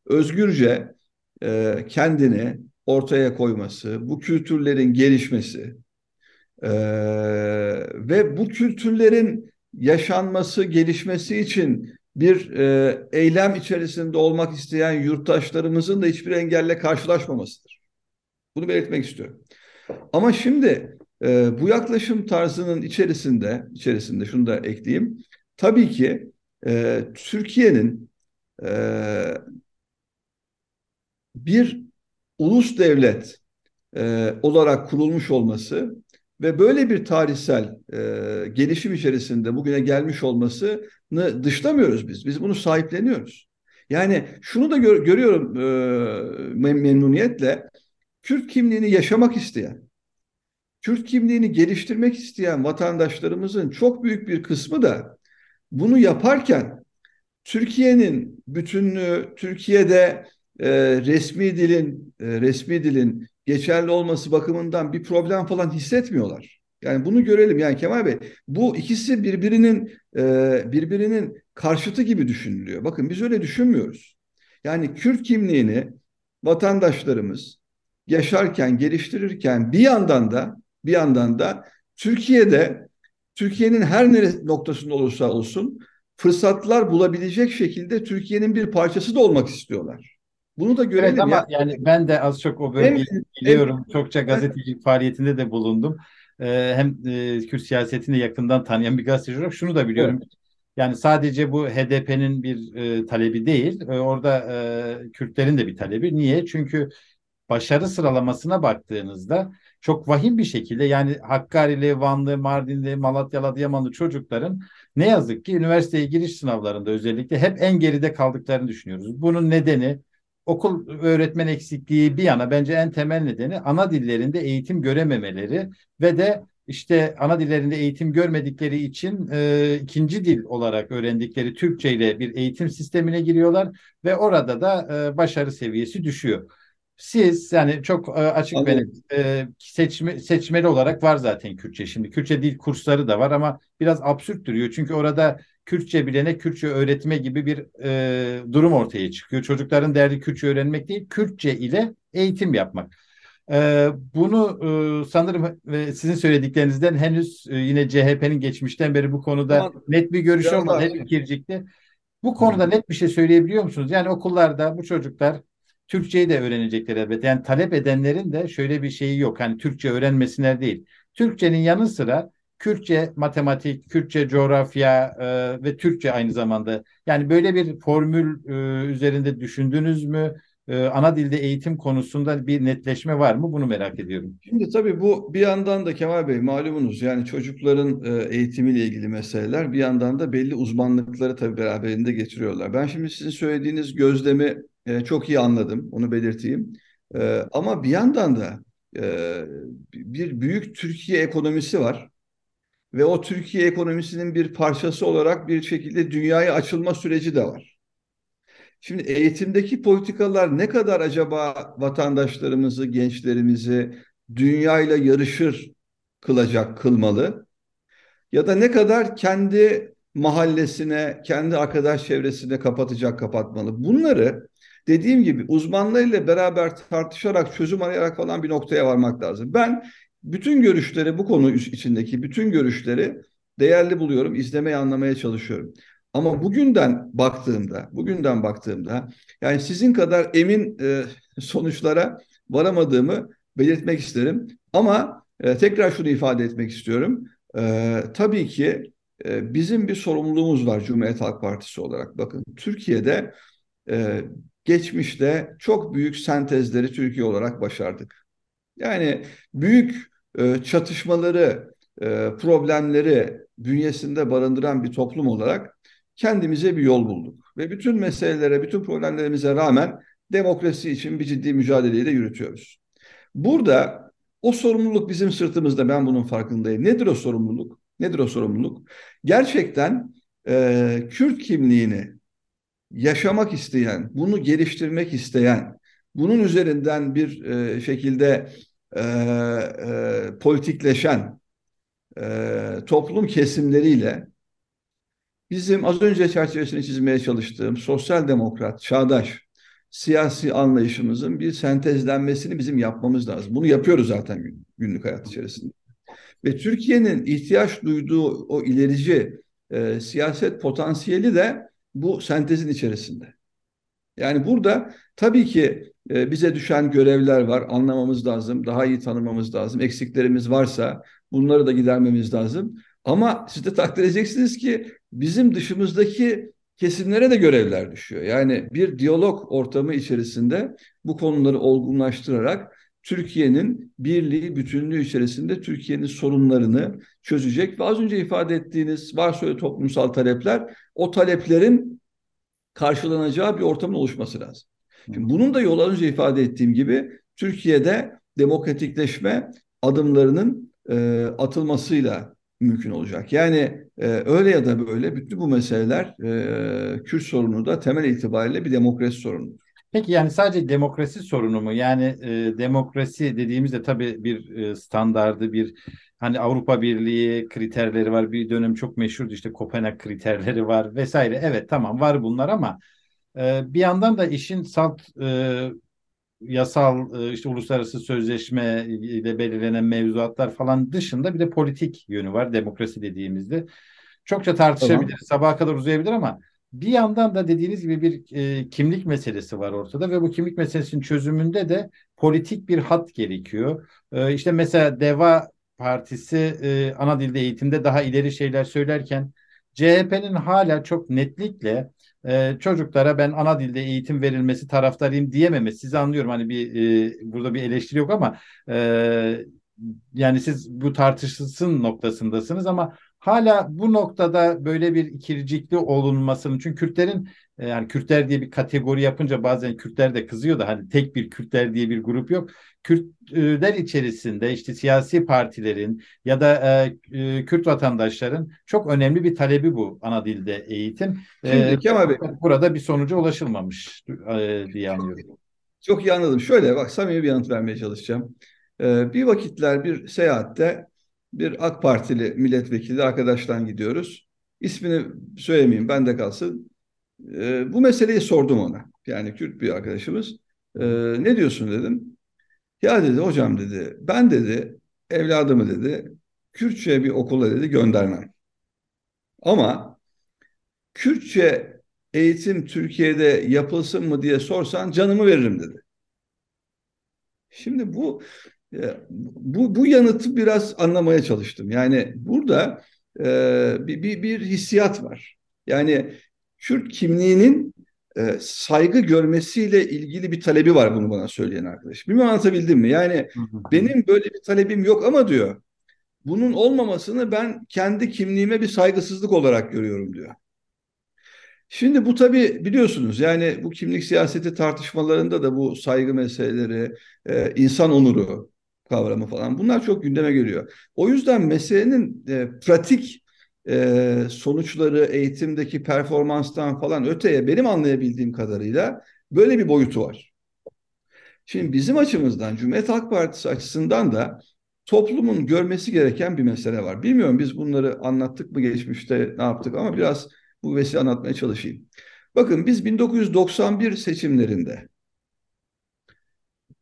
özgürce e, kendini ortaya koyması, bu kültürlerin gelişmesi, ee, ve bu kültürlerin yaşanması, gelişmesi için bir e, eylem içerisinde olmak isteyen yurttaşlarımızın da hiçbir engelle karşılaşmamasıdır. Bunu belirtmek istiyorum. Ama şimdi e, bu yaklaşım tarzının içerisinde, içerisinde şunu da ekleyeyim. Tabii ki e, Türkiye'nin e, bir ulus devlet e, olarak kurulmuş olması ve böyle bir tarihsel e, gelişim içerisinde bugüne gelmiş olmasını dışlamıyoruz biz. Biz bunu sahipleniyoruz. Yani şunu da gör, görüyorum e, memnuniyetle. Kürt kimliğini yaşamak isteyen, Kürt kimliğini geliştirmek isteyen vatandaşlarımızın çok büyük bir kısmı da bunu yaparken Türkiye'nin bütünlüğü, Türkiye'de e, resmi dilin e, resmi dilin geçerli olması bakımından bir problem falan hissetmiyorlar. Yani bunu görelim. Yani Kemal Bey bu ikisi birbirinin e, birbirinin karşıtı gibi düşünülüyor. Bakın biz öyle düşünmüyoruz. Yani Kürt kimliğini vatandaşlarımız yaşarken, geliştirirken bir yandan da bir yandan da Türkiye'de Türkiye'nin her noktasında olursa olsun fırsatlar bulabilecek şekilde Türkiye'nin bir parçası da olmak istiyorlar. Bunu da görelim. Evet ama ya. yani ben de az çok o bölgeyi biliyorum. Evet. Çokça gazetecilik faaliyetinde de bulundum. Ee, hem e, Kürt siyasetini yakından tanıyan bir gazeteci olarak şunu da biliyorum. Evet. Yani sadece bu HDP'nin bir e, talebi değil, e, orada e, Kürtlerin de bir talebi. Niye? Çünkü başarı sıralamasına baktığınızda çok vahim bir şekilde yani Hakkari'li, Vanlı, Mardinli, Malatyalı, Adıyamanlı çocukların ne yazık ki üniversiteye giriş sınavlarında özellikle hep en geride kaldıklarını düşünüyoruz. Bunun nedeni okul öğretmen eksikliği bir yana bence en temel nedeni ana dillerinde eğitim görememeleri ve de işte ana dillerinde eğitim görmedikleri için e, ikinci dil olarak öğrendikleri Türkçe ile bir eğitim sistemine giriyorlar ve orada da e, başarı seviyesi düşüyor. Siz yani çok e, açık benim e, seçme, seçmeli olarak var zaten Kürtçe şimdi. Kürtçe dil kursları da var ama biraz absürt duruyor. Çünkü orada Kürtçe bilene Kürtçe öğretme gibi bir e, durum ortaya çıkıyor. Çocukların derdi Kürtçe öğrenmek değil, Kürtçe ile eğitim yapmak. E, bunu e, sanırım e, sizin söylediklerinizden henüz e, yine CHP'nin geçmişten beri bu konuda tamam. net bir görüşü olmadı. Hep fikircikti. Bu konuda net bir şey söyleyebiliyor musunuz? Yani okullarda bu çocuklar Türkçeyi de öğrenecekler elbette. Yani talep edenlerin de şöyle bir şeyi yok. Hani Türkçe öğrenmesinler değil. Türkçenin yanı sıra Kürtçe matematik, Kürtçe coğrafya e, ve Türkçe aynı zamanda. Yani böyle bir formül e, üzerinde düşündünüz mü? E, ana dilde eğitim konusunda bir netleşme var mı? Bunu merak ediyorum. Şimdi tabii bu bir yandan da Kemal Bey malumunuz yani çocukların e, eğitimiyle ilgili meseleler bir yandan da belli uzmanlıkları tabii beraberinde getiriyorlar. Ben şimdi sizin söylediğiniz gözlemi e, çok iyi anladım, onu belirteyim. E, ama bir yandan da e, bir büyük Türkiye ekonomisi var. Ve o Türkiye ekonomisinin bir parçası olarak bir şekilde dünyaya açılma süreci de var. Şimdi eğitimdeki politikalar ne kadar acaba vatandaşlarımızı, gençlerimizi dünyayla yarışır kılacak, kılmalı? Ya da ne kadar kendi mahallesine, kendi arkadaş çevresine kapatacak, kapatmalı? Bunları dediğim gibi uzmanlarıyla beraber tartışarak, çözüm arayarak falan bir noktaya varmak lazım. Ben bütün görüşleri bu konu içindeki bütün görüşleri değerli buluyorum, izlemeye anlamaya çalışıyorum. Ama bugünden baktığımda, bugünden baktığımda yani sizin kadar emin e, sonuçlara varamadığımı belirtmek isterim. Ama e, tekrar şunu ifade etmek istiyorum. E, tabii ki e, bizim bir sorumluluğumuz var Cumhuriyet Halk Partisi olarak. Bakın Türkiye'de e, geçmişte çok büyük sentezleri Türkiye olarak başardık. Yani büyük e, çatışmaları, e, problemleri bünyesinde barındıran bir toplum olarak kendimize bir yol bulduk. Ve bütün meselelere, bütün problemlerimize rağmen demokrasi için bir ciddi mücadeleyi de yürütüyoruz. Burada o sorumluluk bizim sırtımızda ben bunun farkındayım. Nedir o sorumluluk? Nedir o sorumluluk? Gerçekten e, Kürt kimliğini yaşamak isteyen, bunu geliştirmek isteyen, bunun üzerinden bir e, şekilde e, e, politikleşen e, toplum kesimleriyle bizim az önce çerçevesini çizmeye çalıştığım sosyal demokrat, çağdaş siyasi anlayışımızın bir sentezlenmesini bizim yapmamız lazım. Bunu yapıyoruz zaten günlük hayat içerisinde. Ve Türkiye'nin ihtiyaç duyduğu o ilerici e, siyaset potansiyeli de bu sentezin içerisinde. Yani burada tabii ki e, bize düşen görevler var, anlamamız lazım, daha iyi tanımamız lazım. Eksiklerimiz varsa bunları da gidermemiz lazım. Ama siz de takdir edeceksiniz ki bizim dışımızdaki kesimlere de görevler düşüyor. Yani bir diyalog ortamı içerisinde bu konuları olgunlaştırarak Türkiye'nin birliği, bütünlüğü içerisinde Türkiye'nin sorunlarını çözecek ve az önce ifade ettiğiniz varsa öyle toplumsal talepler, o taleplerin karşılanacağı bir ortamın oluşması lazım. Bunun da yol önce ifade ettiğim gibi Türkiye'de demokratikleşme adımlarının e, atılmasıyla mümkün olacak. Yani e, öyle ya da böyle bütün bu meseleler e, Kürt sorunu da temel itibariyle bir demokrasi sorunudur. Peki yani sadece demokrasi sorunu mu? Yani e, demokrasi dediğimizde tabii bir e, standardı, bir hani Avrupa Birliği kriterleri var. Bir dönem çok meşhurdu işte Kopenhag kriterleri var vesaire. Evet tamam var bunlar ama e, bir yandan da işin salt e, yasal e, işte uluslararası sözleşme ile belirlenen mevzuatlar falan dışında bir de politik yönü var demokrasi dediğimizde. Çokça tartışabiliriz. Tamam. Sabaha kadar uzayabilir ama bir yandan da dediğiniz gibi bir e, kimlik meselesi var ortada ve bu kimlik meselesinin çözümünde de politik bir hat gerekiyor. E, işte mesela Deva Partisi e, ana dilde eğitimde daha ileri şeyler söylerken CHP'nin hala çok netlikle e, çocuklara ben ana dilde eğitim verilmesi taraftarıyım diyememesi. Sizi anlıyorum hani bir e, burada bir eleştiri yok ama e, yani siz bu tartışılsın noktasındasınız ama hala bu noktada böyle bir ikircikli olunmasının çünkü Kürtlerin e, yani Kürtler diye bir kategori yapınca bazen Kürtler de kızıyor da hani tek bir Kürtler diye bir grup yok. Kürtler içerisinde işte siyasi partilerin ya da e, e, Kürt vatandaşların çok önemli bir talebi bu ana dilde eğitim. Şimdi e, Kemal Bey. Burada bir sonuca ulaşılmamış e, diye anlıyorum. Çok iyi anladım. Şöyle bak samimi bir yanıt vermeye çalışacağım. Ee, bir vakitler bir seyahatte bir AK Partili milletvekili arkadaştan gidiyoruz. İsmini söylemeyeyim bende kalsın. Ee, bu meseleyi sordum ona. Yani Kürt bir arkadaşımız. Ee, ne diyorsun dedim. Ya dedi hocam dedi ben dedi evladımı dedi Kürtçe bir okula dedi göndermem. Ama Kürtçe eğitim Türkiye'de yapılsın mı diye sorsan canımı veririm dedi. Şimdi bu e, bu, bu yanıtı biraz anlamaya çalıştım. Yani burada e, bir, bir, bir hissiyat var. Yani Kürt kimliğinin e, saygı görmesiyle ilgili bir talebi var bunu bana söyleyen arkadaş. Bilmiyorum anlatabildim mi? Yani benim böyle bir talebim yok ama diyor bunun olmamasını ben kendi kimliğime bir saygısızlık olarak görüyorum diyor. Şimdi bu tabii biliyorsunuz yani bu kimlik siyaseti tartışmalarında da bu saygı meseleleri, e, insan onuru kavramı falan bunlar çok gündeme geliyor. O yüzden meselenin e, pratik e, sonuçları eğitimdeki performanstan falan öteye benim anlayabildiğim kadarıyla böyle bir boyutu var. Şimdi bizim açımızdan Cumhuriyet Halk Partisi açısından da toplumun görmesi gereken bir mesele var. Bilmiyorum biz bunları anlattık mı geçmişte ne yaptık ama biraz bu vesile anlatmaya çalışayım. Bakın biz 1991 seçimlerinde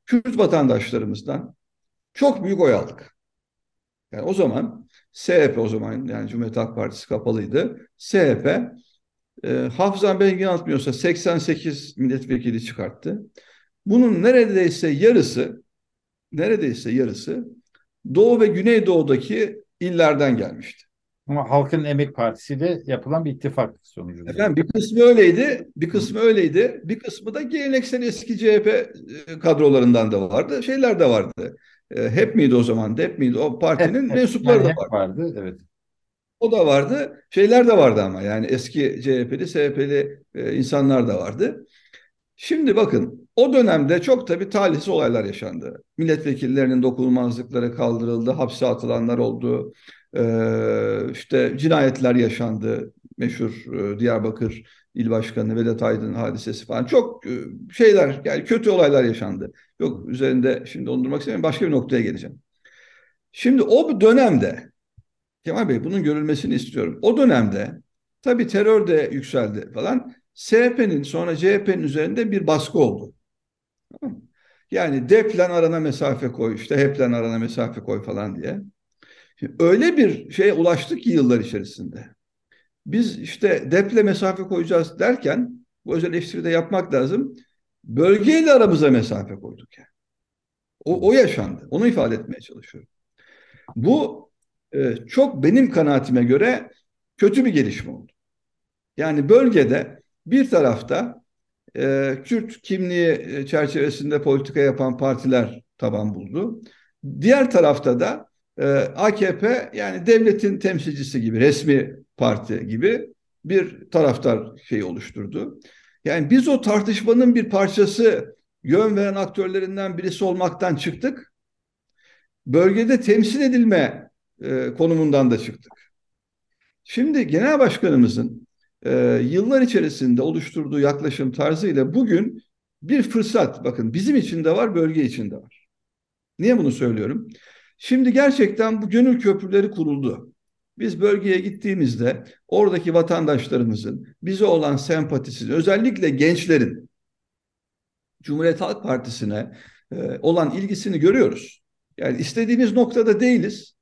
Kürt vatandaşlarımızdan çok büyük oy aldık. Yani o zaman SHP o zaman yani Cumhuriyet Halk Partisi kapalıydı. SHP e, hafızam ben yanıltmıyorsa 88 milletvekili çıkarttı. Bunun neredeyse yarısı neredeyse yarısı Doğu ve Güneydoğu'daki illerden gelmişti. Ama Halkın Emek Partisi ile yapılan bir ittifak sonucu. Efendim bir kısmı öyleydi, bir kısmı öyleydi, bir kısmı da geleneksel eski CHP e, kadrolarından da vardı, şeyler de vardı. E, hep miydi o zaman? Dep miydi? O partinin hep, mensupları yani da vardı. vardı. Evet. O da vardı. Şeyler de vardı ama yani eski CHP'li, SHP'li e, insanlar da vardı. Şimdi bakın o dönemde çok tabii talihsiz olaylar yaşandı. Milletvekillerinin dokunulmazlıkları kaldırıldı, hapse atılanlar oldu. Ee, işte cinayetler yaşandı. Meşhur e, Diyarbakır İl Başkanı Vedat Aydın hadisesi falan. Çok e, şeyler yani kötü olaylar yaşandı. Yok üzerinde şimdi ondurmak istemiyorum. Başka bir noktaya geleceğim. Şimdi o dönemde Kemal Bey bunun görülmesini istiyorum. O dönemde tabii terör de yükseldi falan. CHP'nin sonra CHP'nin üzerinde bir baskı oldu. Yani DEP'len arana mesafe koy, işte HEP'len arana mesafe koy falan diye. Şimdi öyle bir şeye ulaştık ki yıllar içerisinde. Biz işte deple mesafe koyacağız derken bu özel eleştiri de yapmak lazım. Bölgeyle aramıza mesafe koyduk yani. O, o yaşandı. Onu ifade etmeye çalışıyorum. Bu e, çok benim kanaatime göre kötü bir gelişme oldu. Yani bölgede bir tarafta e, Kürt kimliği e, çerçevesinde politika yapan partiler taban buldu. Diğer tarafta da e, AKP yani devletin temsilcisi gibi resmi parti gibi bir taraftar şeyi oluşturdu. Yani biz o tartışmanın bir parçası yön veren aktörlerinden birisi olmaktan çıktık. Bölgede temsil edilme e, konumundan da çıktık. Şimdi genel başkanımızın e, yıllar içerisinde oluşturduğu yaklaşım tarzıyla bugün bir fırsat bakın bizim için de var bölge için de var. Niye bunu söylüyorum? Şimdi gerçekten bu gönül köprüleri kuruldu. Biz bölgeye gittiğimizde oradaki vatandaşlarımızın bize olan sempatisini özellikle gençlerin Cumhuriyet Halk Partisi'ne e, olan ilgisini görüyoruz. Yani istediğimiz noktada değiliz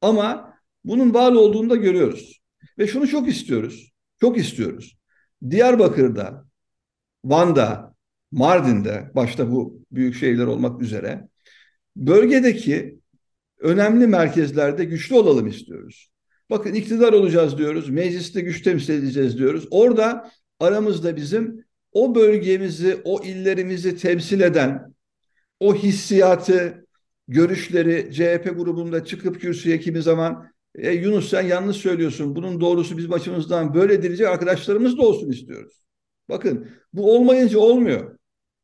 ama bunun var olduğunu da görüyoruz. Ve şunu çok istiyoruz. Çok istiyoruz. Diyarbakır'da, Van'da, Mardin'de başta bu büyük şehirler olmak üzere bölgedeki önemli merkezlerde güçlü olalım istiyoruz. Bakın iktidar olacağız diyoruz, mecliste güç temsil edeceğiz diyoruz. Orada aramızda bizim o bölgemizi, o illerimizi temsil eden o hissiyatı, görüşleri CHP grubunda çıkıp kürsüye kimi zaman e, Yunus sen yanlış söylüyorsun. Bunun doğrusu bizim açımızdan böyle diyecek arkadaşlarımız da olsun istiyoruz. Bakın bu olmayınca olmuyor.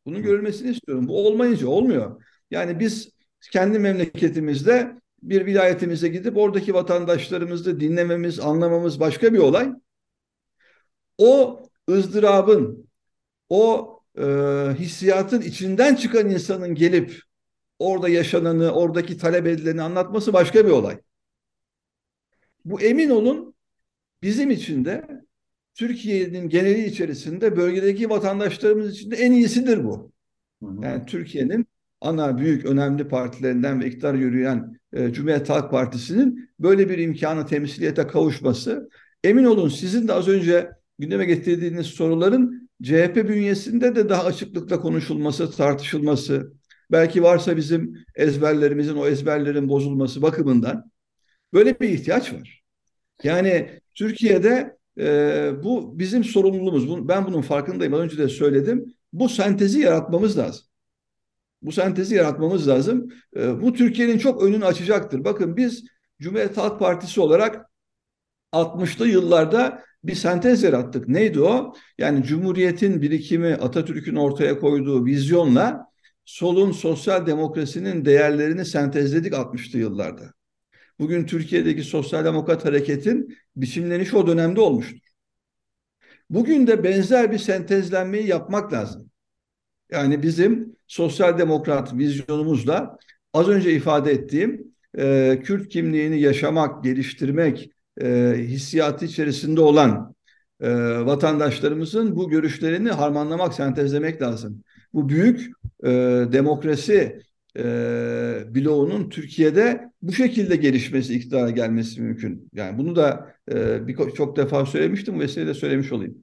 Bunun görülmesini istiyorum. Bu olmayınca olmuyor. Yani biz kendi memleketimizde bir vilayetimize gidip oradaki vatandaşlarımızı dinlememiz, anlamamız başka bir olay. O ızdırabın, o e, hissiyatın içinden çıkan insanın gelip orada yaşananı, oradaki talep edileni anlatması başka bir olay. Bu emin olun bizim için de Türkiye'nin geneli içerisinde bölgedeki vatandaşlarımız için de en iyisidir bu. Yani Türkiye'nin ana büyük önemli partilerinden ve iktidar yürüyen e, Cumhuriyet Halk Partisi'nin böyle bir imkanı temsiliyete kavuşması emin olun sizin de az önce gündeme getirdiğiniz soruların CHP bünyesinde de daha açıklıkla konuşulması, tartışılması, belki varsa bizim ezberlerimizin o ezberlerin bozulması bakımından böyle bir ihtiyaç var. Yani Türkiye'de e, bu bizim sorumluluğumuz. Ben bunun farkındayım. Az önce de söyledim. Bu sentezi yaratmamız lazım. Bu sentezi yaratmamız lazım. E, bu Türkiye'nin çok önünü açacaktır. Bakın biz Cumhuriyet Halk Partisi olarak 60'lı yıllarda bir sentez yarattık. Neydi o? Yani Cumhuriyet'in birikimi, Atatürk'ün ortaya koyduğu vizyonla solun sosyal demokrasinin değerlerini sentezledik 60'lı yıllarda. Bugün Türkiye'deki sosyal demokrat hareketin biçimlenişi o dönemde olmuştur. Bugün de benzer bir sentezlenmeyi yapmak lazım. Yani bizim sosyal demokrat vizyonumuzla az önce ifade ettiğim e, Kürt kimliğini yaşamak, geliştirmek, e, hissiyatı içerisinde olan e, vatandaşlarımızın bu görüşlerini harmanlamak, sentezlemek lazım. Bu büyük e, demokrasi e, bloğunun Türkiye'de bu şekilde gelişmesi, iktidara gelmesi mümkün. Yani bunu da e, bir, çok defa söylemiştim, vesileyle söylemiş olayım.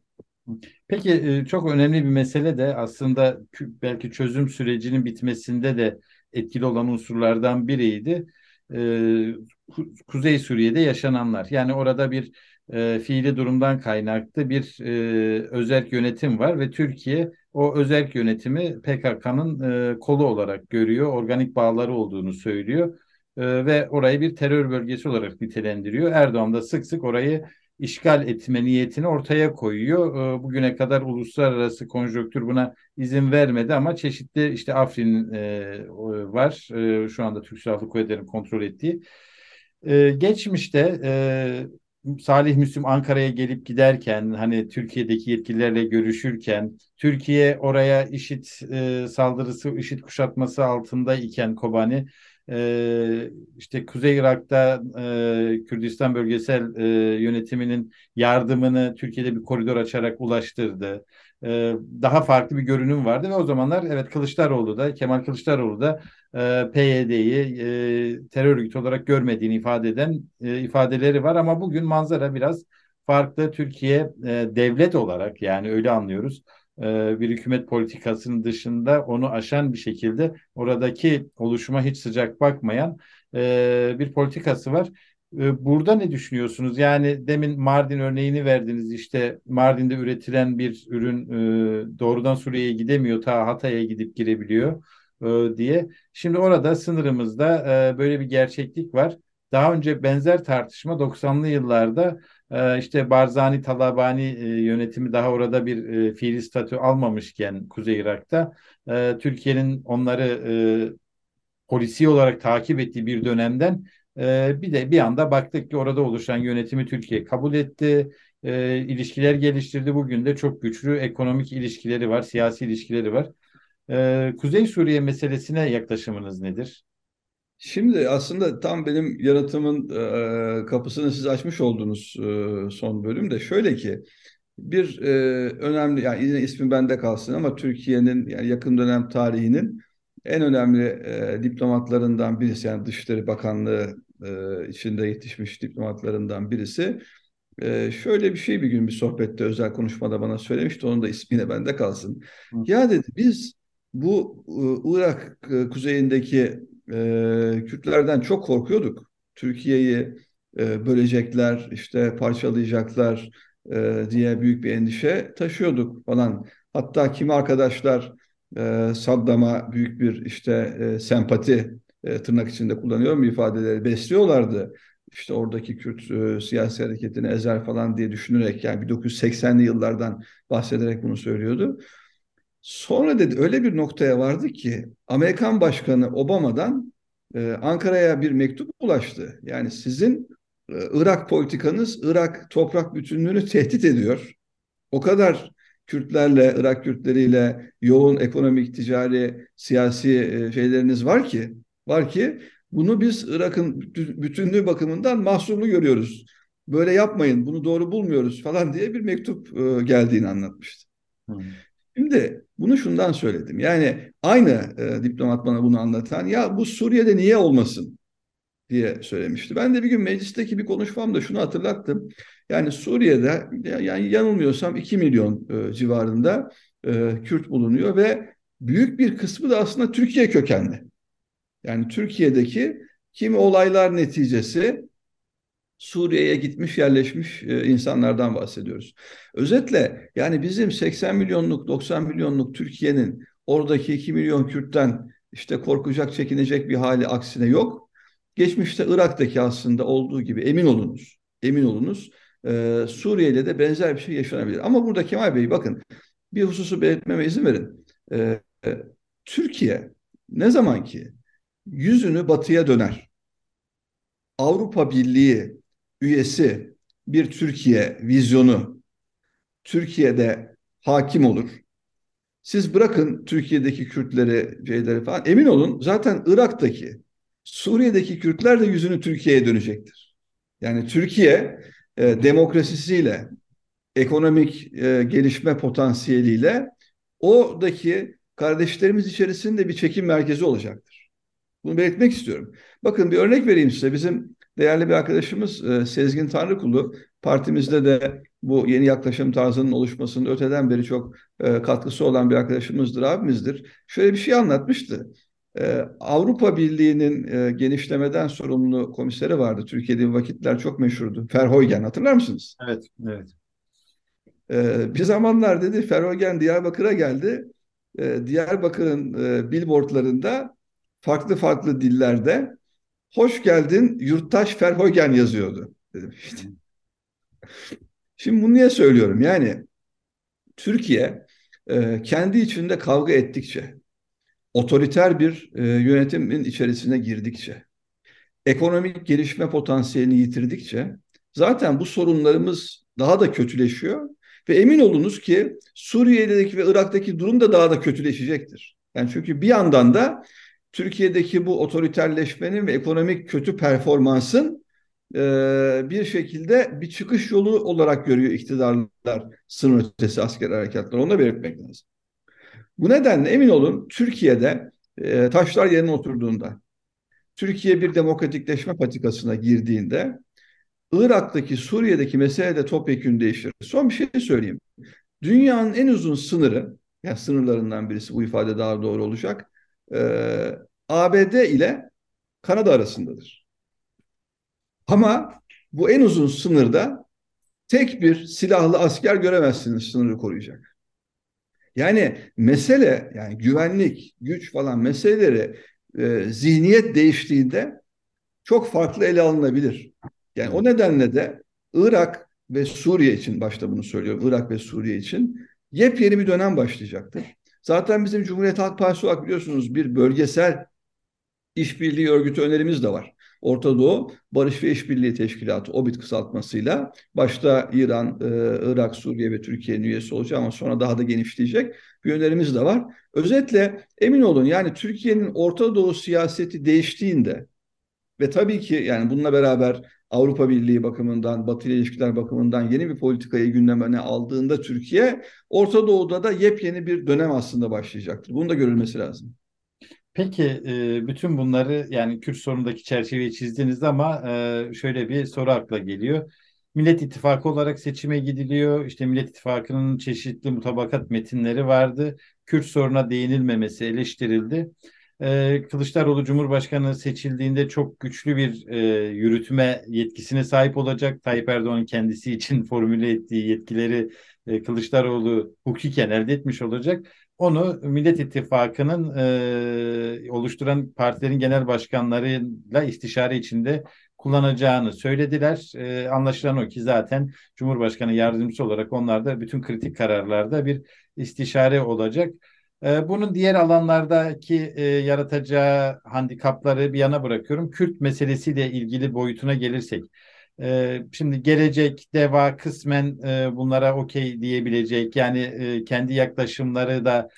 Peki e, çok önemli bir mesele de aslında belki çözüm sürecinin bitmesinde de etkili olan unsurlardan biriydi. Ee, Kuzey Suriye'de yaşananlar. Yani orada bir e, fiili durumdan kaynaklı bir e, özerk yönetim var ve Türkiye o özerk yönetimi PKK'nın e, kolu olarak görüyor, organik bağları olduğunu söylüyor e, ve orayı bir terör bölgesi olarak nitelendiriyor. Erdoğan da sık sık orayı işgal etme niyetini ortaya koyuyor. E, bugüne kadar uluslararası konjonktür buna izin vermedi ama çeşitli işte Afrin e, var. E, şu anda Türk Silahlı Kuvvetleri'nin kontrol ettiği. E, geçmişte e, Salih Müslüm Ankara'ya gelip giderken hani Türkiye'deki yetkililerle görüşürken Türkiye oraya işit e, saldırısı işit kuşatması altında iken Kobani e, işte Kuzey Irak'ta e, Kürdistan bölgesel e, yönetiminin yardımını Türkiye'de bir koridor açarak ulaştırdı. E, daha farklı bir görünüm vardı ve o zamanlar evet Kılıçdaroğlu da Kemal Kılıçdaroğlu da e, PYD'yi e, terör örgütü olarak görmediğini ifade eden e, ifadeleri var ama bugün manzara biraz farklı Türkiye e, devlet olarak yani öyle anlıyoruz e, bir hükümet politikasının dışında onu aşan bir şekilde oradaki oluşuma hiç sıcak bakmayan e, bir politikası var. E, burada ne düşünüyorsunuz? Yani demin Mardin örneğini verdiniz. İşte Mardin'de üretilen bir ürün doğrudan Suriye'ye gidemiyor, ta Hatay'a gidip girebiliyor diye. Şimdi orada sınırımızda böyle bir gerçeklik var. Daha önce benzer tartışma 90'lı yıllarda e, işte Barzani Talabani e, yönetimi daha orada bir e, fiili statü almamışken Kuzey Irak'ta Türkiye'nin onları polisi olarak takip ettiği bir dönemden bir de bir anda baktık ki orada oluşan yönetimi Türkiye kabul etti. İlişkiler geliştirdi. Bugün de çok güçlü ekonomik ilişkileri var, siyasi ilişkileri var. Kuzey Suriye meselesine yaklaşımınız nedir? Şimdi aslında tam benim yaratımın e, kapısını siz açmış oldunuz e, son bölümde. Şöyle ki bir e, önemli yani yine ismi bende kalsın ama Türkiye'nin yani yakın dönem tarihinin en önemli e, diplomatlarından birisi yani Dışişleri Bakanlığı e, içinde yetişmiş diplomatlarından birisi. E, şöyle bir şey bir gün bir sohbette özel konuşmada bana söylemişti. Onun da ismine bende kalsın. Hı. Ya dedi biz bu e, Irak e, kuzeyindeki e, Kürtlerden çok korkuyorduk. Türkiye'yi e, bölecekler, işte parçalayacaklar e, diye büyük bir endişe taşıyorduk falan. Hatta kimi arkadaşlar e, Saddam'a büyük bir işte e, sempati e, tırnak içinde kullanıyorum ifadeleri besliyorlardı. İşte oradaki Kürt e, siyasi hareketini ezer falan diye düşünerek yani 1980'li yıllardan bahsederek bunu söylüyordu. Sonra dedi öyle bir noktaya vardı ki Amerikan Başkanı Obama'dan e, Ankara'ya bir mektup ulaştı. Yani sizin e, Irak politikanız Irak toprak bütünlüğünü tehdit ediyor. O kadar Kürtlerle, Irak Kürtleriyle yoğun ekonomik, ticari, siyasi e, şeyleriniz var ki, var ki bunu biz Irak'ın bütünlüğü bakımından mahsurlu görüyoruz. Böyle yapmayın, bunu doğru bulmuyoruz falan diye bir mektup e, geldiğini anlatmıştı. Hmm. Şimdi bunu şundan söyledim. Yani aynı e, diplomat bana bunu anlatan ya bu Suriye'de niye olmasın diye söylemişti. Ben de bir gün meclisteki bir konuşmamda şunu hatırlattım. Yani Suriye'de yani yanılmıyorsam 2 milyon e, civarında e, Kürt bulunuyor ve büyük bir kısmı da aslında Türkiye kökenli. Yani Türkiye'deki kimi olaylar neticesi Suriye'ye gitmiş yerleşmiş e, insanlardan bahsediyoruz. Özetle yani bizim 80 milyonluk 90 milyonluk Türkiye'nin oradaki 2 milyon Kürt'ten işte korkacak çekinecek bir hali aksine yok. Geçmişte Irak'taki aslında olduğu gibi emin olunuz. Emin olunuz. Ee, Suriye'yle de benzer bir şey yaşanabilir. Ama burada Kemal Bey bakın bir hususu belirtmeme izin verin. Ee, Türkiye ne zaman ki yüzünü batıya döner, Avrupa Birliği üyesi bir Türkiye vizyonu Türkiye'de hakim olur. Siz bırakın Türkiye'deki Kürtleri, şeyleri falan emin olun zaten Irak'taki, Suriye'deki Kürtler de yüzünü Türkiye'ye dönecektir. Yani Türkiye e, demokrasisiyle, ekonomik e, gelişme potansiyeliyle oradaki kardeşlerimiz içerisinde bir çekim merkezi olacaktır. Bunu belirtmek istiyorum. Bakın bir örnek vereyim size. Bizim değerli bir arkadaşımız e, Sezgin Tanrıkulu partimizde de bu yeni yaklaşım tarzının oluşmasının öteden beri çok e, katkısı olan bir arkadaşımızdır, abimizdir. Şöyle bir şey anlatmıştı. E, Avrupa Birliği'nin genişlemeden sorumlu komiseri vardı. Türkiye'de vakitler çok meşhurdu. Verheugen hatırlar mısınız? Evet, evet. Bir zamanlar dedi Verheugen Diyarbakır'a geldi. Diyarbakır'ın billboardlarında farklı farklı dillerde hoş geldin yurttaş Verhoeven yazıyordu. Dedim işte. Şimdi bunu niye söylüyorum? Yani Türkiye e, kendi içinde kavga ettikçe, otoriter bir e, yönetimin içerisine girdikçe, ekonomik gelişme potansiyelini yitirdikçe zaten bu sorunlarımız daha da kötüleşiyor ve emin olunuz ki Suriye'deki ve Irak'taki durum da daha da kötüleşecektir. Yani çünkü bir yandan da Türkiye'deki bu otoriterleşmenin ve ekonomik kötü performansın e, bir şekilde bir çıkış yolu olarak görüyor iktidarlar sınır ötesi asker harekatlar. Onu da belirtmek lazım. Bu nedenle emin olun Türkiye'de e, taşlar yerine oturduğunda, Türkiye bir demokratikleşme patikasına girdiğinde Irak'taki, Suriye'deki mesele de topyekun değişir. Son bir şey söyleyeyim. Dünyanın en uzun sınırı, yani sınırlarından birisi bu ifade daha doğru olacak, e, ABD ile Kanada arasındadır. Ama bu en uzun sınırda tek bir silahlı asker göremezsiniz sınırı koruyacak. Yani mesele yani güvenlik, güç falan meseleleri e, zihniyet değiştiğinde çok farklı ele alınabilir. Yani o nedenle de Irak ve Suriye için başta bunu söylüyorum. Irak ve Suriye için yepyeni bir dönem başlayacaktır. Zaten bizim Cumhuriyet Halk Partisi olarak biliyorsunuz bir bölgesel işbirliği örgütü önerimiz de var. Orta Doğu Barış ve İşbirliği Teşkilatı OBİT kısaltmasıyla başta İran, e, Irak, Suriye ve Türkiye'nin üyesi olacak ama sonra daha da genişleyecek bir önerimiz de var. Özetle emin olun yani Türkiye'nin Orta Doğu siyaseti değiştiğinde ve tabii ki yani bununla beraber Avrupa Birliği bakımından, Batı ile ilişkiler bakımından yeni bir politikayı gündemine aldığında Türkiye, Orta Doğu'da da yepyeni bir dönem aslında başlayacaktır. Bunu da görülmesi lazım. Peki e, bütün bunları yani Kürt sorunundaki çerçeveyi çizdiniz ama e, şöyle bir soru akla geliyor. Millet İttifakı olarak seçime gidiliyor. İşte Millet İttifakı'nın çeşitli mutabakat metinleri vardı. Kürt soruna değinilmemesi eleştirildi. Ee, Kılıçdaroğlu Cumhurbaşkanı seçildiğinde çok güçlü bir e, yürütme yetkisine sahip olacak. Tayyip Erdoğan'ın kendisi için *laughs* formüle ettiği yetkileri e, Kılıçdaroğlu hukuken elde etmiş olacak. Onu Millet İttifakı'nın e, oluşturan partilerin genel başkanlarıyla istişare içinde kullanacağını söylediler. Anlaşılan o ki zaten Cumhurbaşkanı yardımcısı olarak onlar da bütün kritik kararlarda bir istişare olacak. Ee, bunun diğer alanlardaki e, yaratacağı handikapları bir yana bırakıyorum. Kürt meselesiyle ilgili boyutuna gelirsek. E, şimdi gelecek deva kısmen e, bunlara okey diyebilecek. Yani e, kendi yaklaşımları da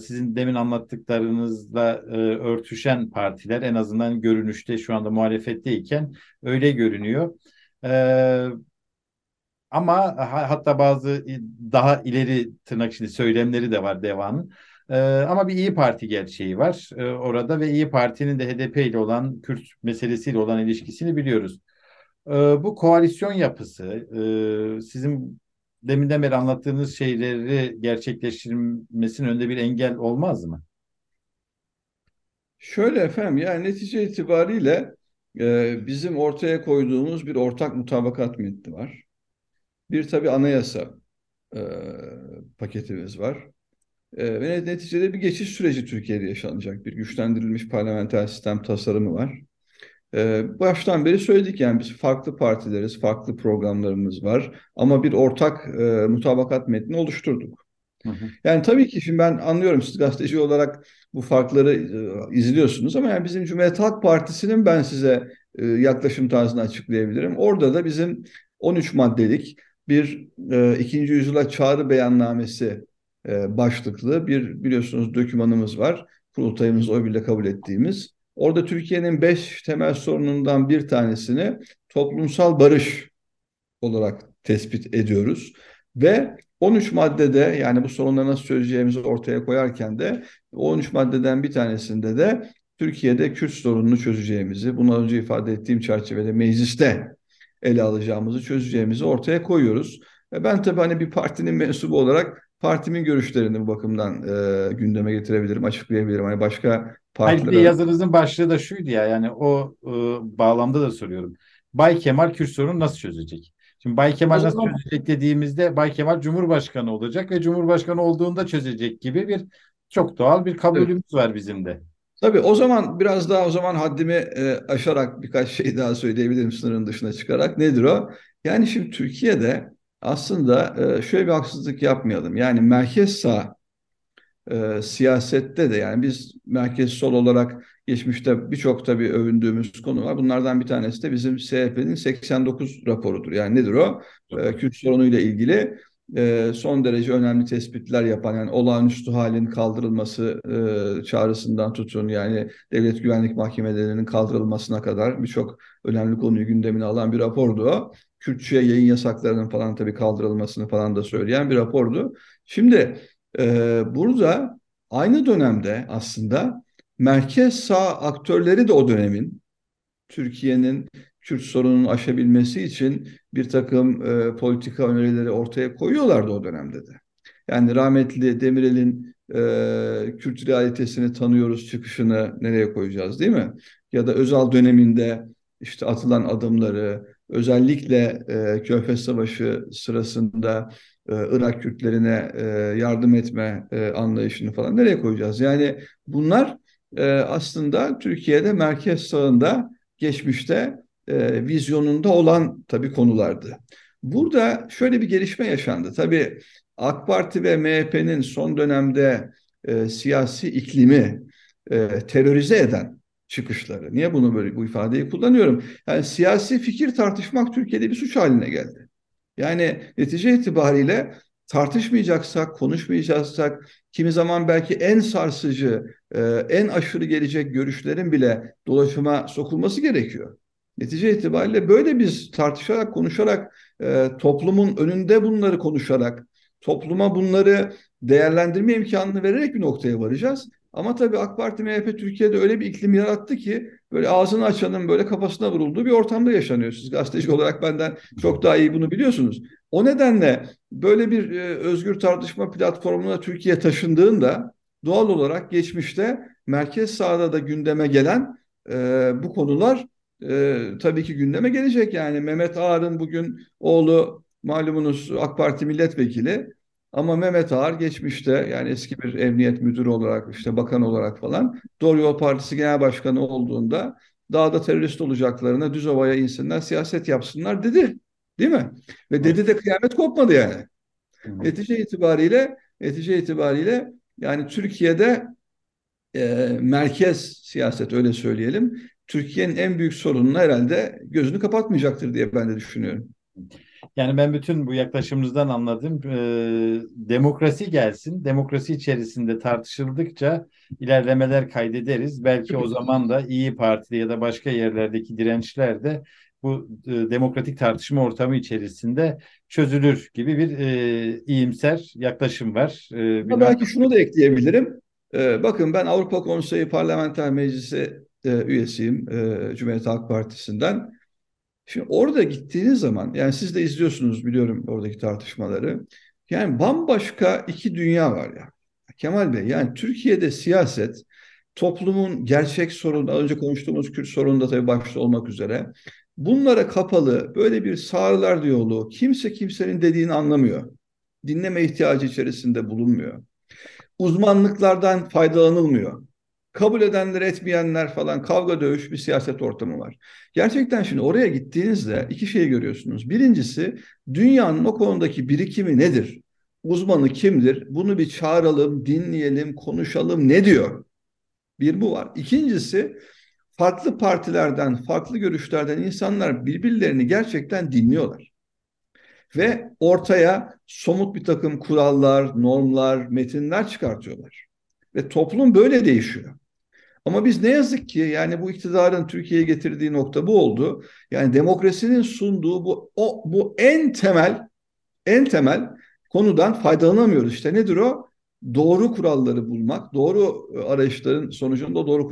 sizin demin anlattıklarınızla örtüşen partiler en azından görünüşte şu anda muhalefetteyken öyle görünüyor. E, ama hatta bazı daha ileri tırnak içinde söylemleri de var devanın. Ee, ama bir İyi Parti gerçeği var e, orada ve İyi Parti'nin de HDP ile olan Kürt meselesiyle olan ilişkisini biliyoruz. E, bu koalisyon yapısı e, sizin deminden beri anlattığınız şeyleri gerçekleştirmesinin önünde bir engel olmaz mı? Şöyle efendim yani netice itibariyle e, bizim ortaya koyduğumuz bir ortak mutabakat metni var. Bir tabii anayasa e, paketimiz var. E, ve neticede bir geçiş süreci Türkiye'de yaşanacak. Bir güçlendirilmiş parlamenter sistem tasarımı var. E, baştan beri söyledik yani biz farklı partileriz, farklı programlarımız var. Ama bir ortak e, mutabakat metni oluşturduk. Hı hı. Yani tabii ki şimdi ben anlıyorum siz gazeteci olarak bu farkları e, izliyorsunuz ama yani bizim Cumhuriyet Halk Partisi'nin ben size e, yaklaşım tarzını açıklayabilirim. Orada da bizim 13 maddelik bir e, ikinci yüzyıla çağrı beyannamesi e, başlıklı bir biliyorsunuz dokümanımız var. Kurultayımız o bile kabul ettiğimiz. Orada Türkiye'nin beş temel sorunundan bir tanesini toplumsal barış olarak tespit ediyoruz. Ve 13 maddede yani bu sorunları nasıl çözeceğimizi ortaya koyarken de 13 maddeden bir tanesinde de Türkiye'de Kürt sorununu çözeceğimizi, bunu önce ifade ettiğim çerçevede mecliste ele alacağımızı, çözeceğimizi ortaya koyuyoruz. Ve ben tabii hani bir partinin mensubu olarak partimin görüşlerini bu bakımdan e, gündeme getirebilirim, açıklayabilirim. Hani başka partilere... Hayır, yazınızın başlığı da şuydu ya yani o e, bağlamda da soruyorum. Bay Kemal Kürt sorunu nasıl çözecek? Şimdi Bay Kemal nasıl çözecek dediğimizde Bay Kemal Cumhurbaşkanı olacak ve Cumhurbaşkanı olduğunda çözecek gibi bir çok doğal bir kabulümüz evet. var bizim de. Tabii o zaman biraz daha o zaman haddimi e, aşarak birkaç şey daha söyleyebilirim sınırın dışına çıkarak. Nedir o? Yani şimdi Türkiye'de aslında e, şöyle bir haksızlık yapmayalım. Yani merkez sağ e, siyasette de yani biz merkez sol olarak geçmişte birçok tabii övündüğümüz konu var. Bunlardan bir tanesi de bizim CHP'nin 89 raporudur. Yani nedir o? E, Kürt sorunuyla ilgili e, son derece önemli tespitler yapan yani olağanüstü halin kaldırılması e, çağrısından tutun yani devlet güvenlik mahkemelerinin kaldırılmasına kadar birçok önemli konuyu gündemine alan bir rapordu o. Kürtçe yayın yasaklarının falan tabii kaldırılmasını falan da söyleyen bir rapordu. Şimdi e, burada aynı dönemde aslında merkez sağ aktörleri de o dönemin Türkiye'nin Kürt sorununu aşabilmesi için bir takım e, politika önerileri ortaya koyuyorlardı o dönemde de. Yani rahmetli Demirel'in e, Kürt realitesini tanıyoruz çıkışını nereye koyacağız değil mi? Ya da Özal döneminde işte atılan adımları, özellikle e, Körfez Savaşı sırasında e, Irak Kürtlerine e, yardım etme e, anlayışını falan nereye koyacağız? Yani bunlar e, aslında Türkiye'de merkez sağında geçmişte e, vizyonunda olan tabii konulardı. Burada şöyle bir gelişme yaşandı. Tabii AK Parti ve MHP'nin son dönemde e, siyasi iklimi e, terörize eden çıkışları. Niye bunu böyle bu ifadeyi kullanıyorum? Yani siyasi fikir tartışmak Türkiye'de bir suç haline geldi. Yani netice itibariyle tartışmayacaksak, konuşmayacaksak, kimi zaman belki en sarsıcı, e, en aşırı gelecek görüşlerin bile dolaşıma sokulması gerekiyor. Netice itibariyle böyle biz tartışarak, konuşarak, e, toplumun önünde bunları konuşarak, topluma bunları değerlendirme imkanını vererek bir noktaya varacağız. Ama tabii AK Parti MHP Türkiye'de öyle bir iklim yarattı ki böyle ağzını açanın böyle kafasına vurulduğu bir ortamda yaşanıyor. Siz gazeteci olarak benden çok daha iyi bunu biliyorsunuz. O nedenle böyle bir e, özgür tartışma platformuna Türkiye taşındığında doğal olarak geçmişte merkez sağda da gündeme gelen e, bu konular e, tabii ki gündeme gelecek. Yani Mehmet Ağar'ın bugün oğlu malumunuz AK Parti milletvekili ama Mehmet Ağar geçmişte yani eski bir emniyet müdürü olarak işte bakan olarak falan Doğru Yol Partisi Genel Başkanı olduğunda dağda terörist olacaklarına düz ovaya insinler siyaset yapsınlar dedi. Değil mi? Ve dedi de kıyamet kopmadı yani. Netice itibariyle netice itibariyle yani Türkiye'de e, merkez siyaset öyle söyleyelim. Türkiye'nin en büyük sorununu herhalde gözünü kapatmayacaktır diye ben de düşünüyorum. Yani ben bütün bu yaklaşımınızdan anladım. E, demokrasi gelsin. Demokrasi içerisinde tartışıldıkça ilerlemeler kaydederiz. Belki o zaman da İyi Parti ya da başka yerlerdeki dirençler de bu e, demokratik tartışma ortamı içerisinde çözülür gibi bir e, iyimser yaklaşım var. E, belki şunu da ekleyebilirim. E, bakın ben Avrupa Konseyi Parlamenter Meclisi e, üyesiyim e, Cumhuriyet Halk Partisi'nden. Şimdi orada gittiğiniz zaman yani siz de izliyorsunuz biliyorum oradaki tartışmaları. Yani bambaşka iki dünya var ya. Kemal Bey yani Türkiye'de siyaset toplumun gerçek sorunu, az önce konuştuğumuz Kürt sorunu tabii başta olmak üzere bunlara kapalı böyle bir sağırlar diyaloğu kimse kimsenin dediğini anlamıyor. Dinleme ihtiyacı içerisinde bulunmuyor. Uzmanlıklardan faydalanılmıyor kabul edenler etmeyenler falan kavga dövüş bir siyaset ortamı var. Gerçekten şimdi oraya gittiğinizde iki şey görüyorsunuz. Birincisi dünyanın o konudaki birikimi nedir? Uzmanı kimdir? Bunu bir çağıralım, dinleyelim, konuşalım ne diyor? Bir bu var. İkincisi farklı partilerden, farklı görüşlerden insanlar birbirlerini gerçekten dinliyorlar. Ve ortaya somut bir takım kurallar, normlar, metinler çıkartıyorlar. Ve toplum böyle değişiyor. Ama biz ne yazık ki yani bu iktidarın Türkiye'ye getirdiği nokta bu oldu. Yani demokrasinin sunduğu bu o bu en temel en temel konudan faydalanamıyoruz. İşte nedir o? Doğru kuralları bulmak, doğru e, arayışların sonucunda doğru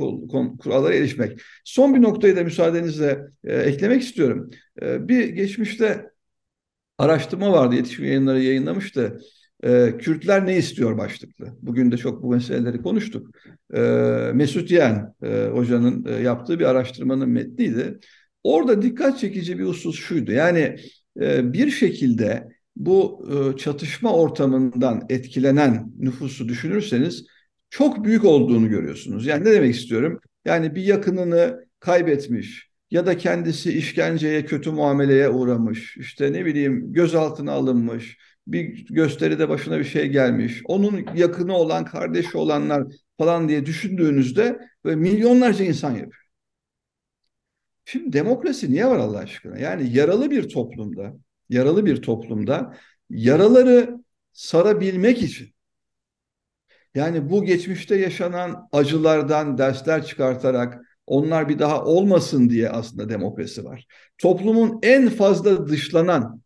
kurallara erişmek. Son bir noktayı da müsaadenizle e, eklemek istiyorum. E, bir geçmişte araştırma vardı, yetişim yayınları yayınlamıştı. E, Kürtler ne istiyor başlıklı. Bugün de çok bu meseleleri konuştuk. E, Mesut Yen e, hocanın e, yaptığı bir araştırmanın metniydi. Orada dikkat çekici bir husus şuydu. Yani e, bir şekilde bu e, çatışma ortamından etkilenen nüfusu düşünürseniz çok büyük olduğunu görüyorsunuz. Yani ne demek istiyorum? Yani bir yakınını kaybetmiş ya da kendisi işkenceye, kötü muameleye uğramış, işte ne bileyim gözaltına alınmış, bir gösteride başına bir şey gelmiş. Onun yakını olan, kardeşi olanlar falan diye düşündüğünüzde böyle milyonlarca insan yapıyor. Şimdi demokrasi niye var Allah aşkına? Yani yaralı bir toplumda, yaralı bir toplumda yaraları sarabilmek için yani bu geçmişte yaşanan acılardan dersler çıkartarak onlar bir daha olmasın diye aslında demokrasi var. Toplumun en fazla dışlanan,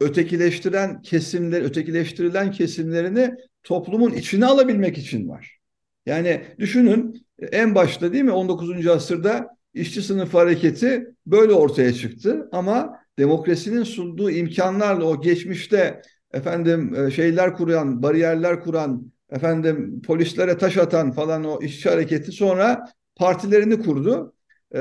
ötekileştiren kesimler, ötekileştirilen kesimlerini toplumun içine alabilmek için var. Yani düşünün en başta değil mi 19. asırda işçi sınıf hareketi böyle ortaya çıktı ama demokrasinin sunduğu imkanlarla o geçmişte efendim e, şeyler kuran, bariyerler kuran, efendim polislere taş atan falan o işçi hareketi sonra partilerini kurdu. Ee,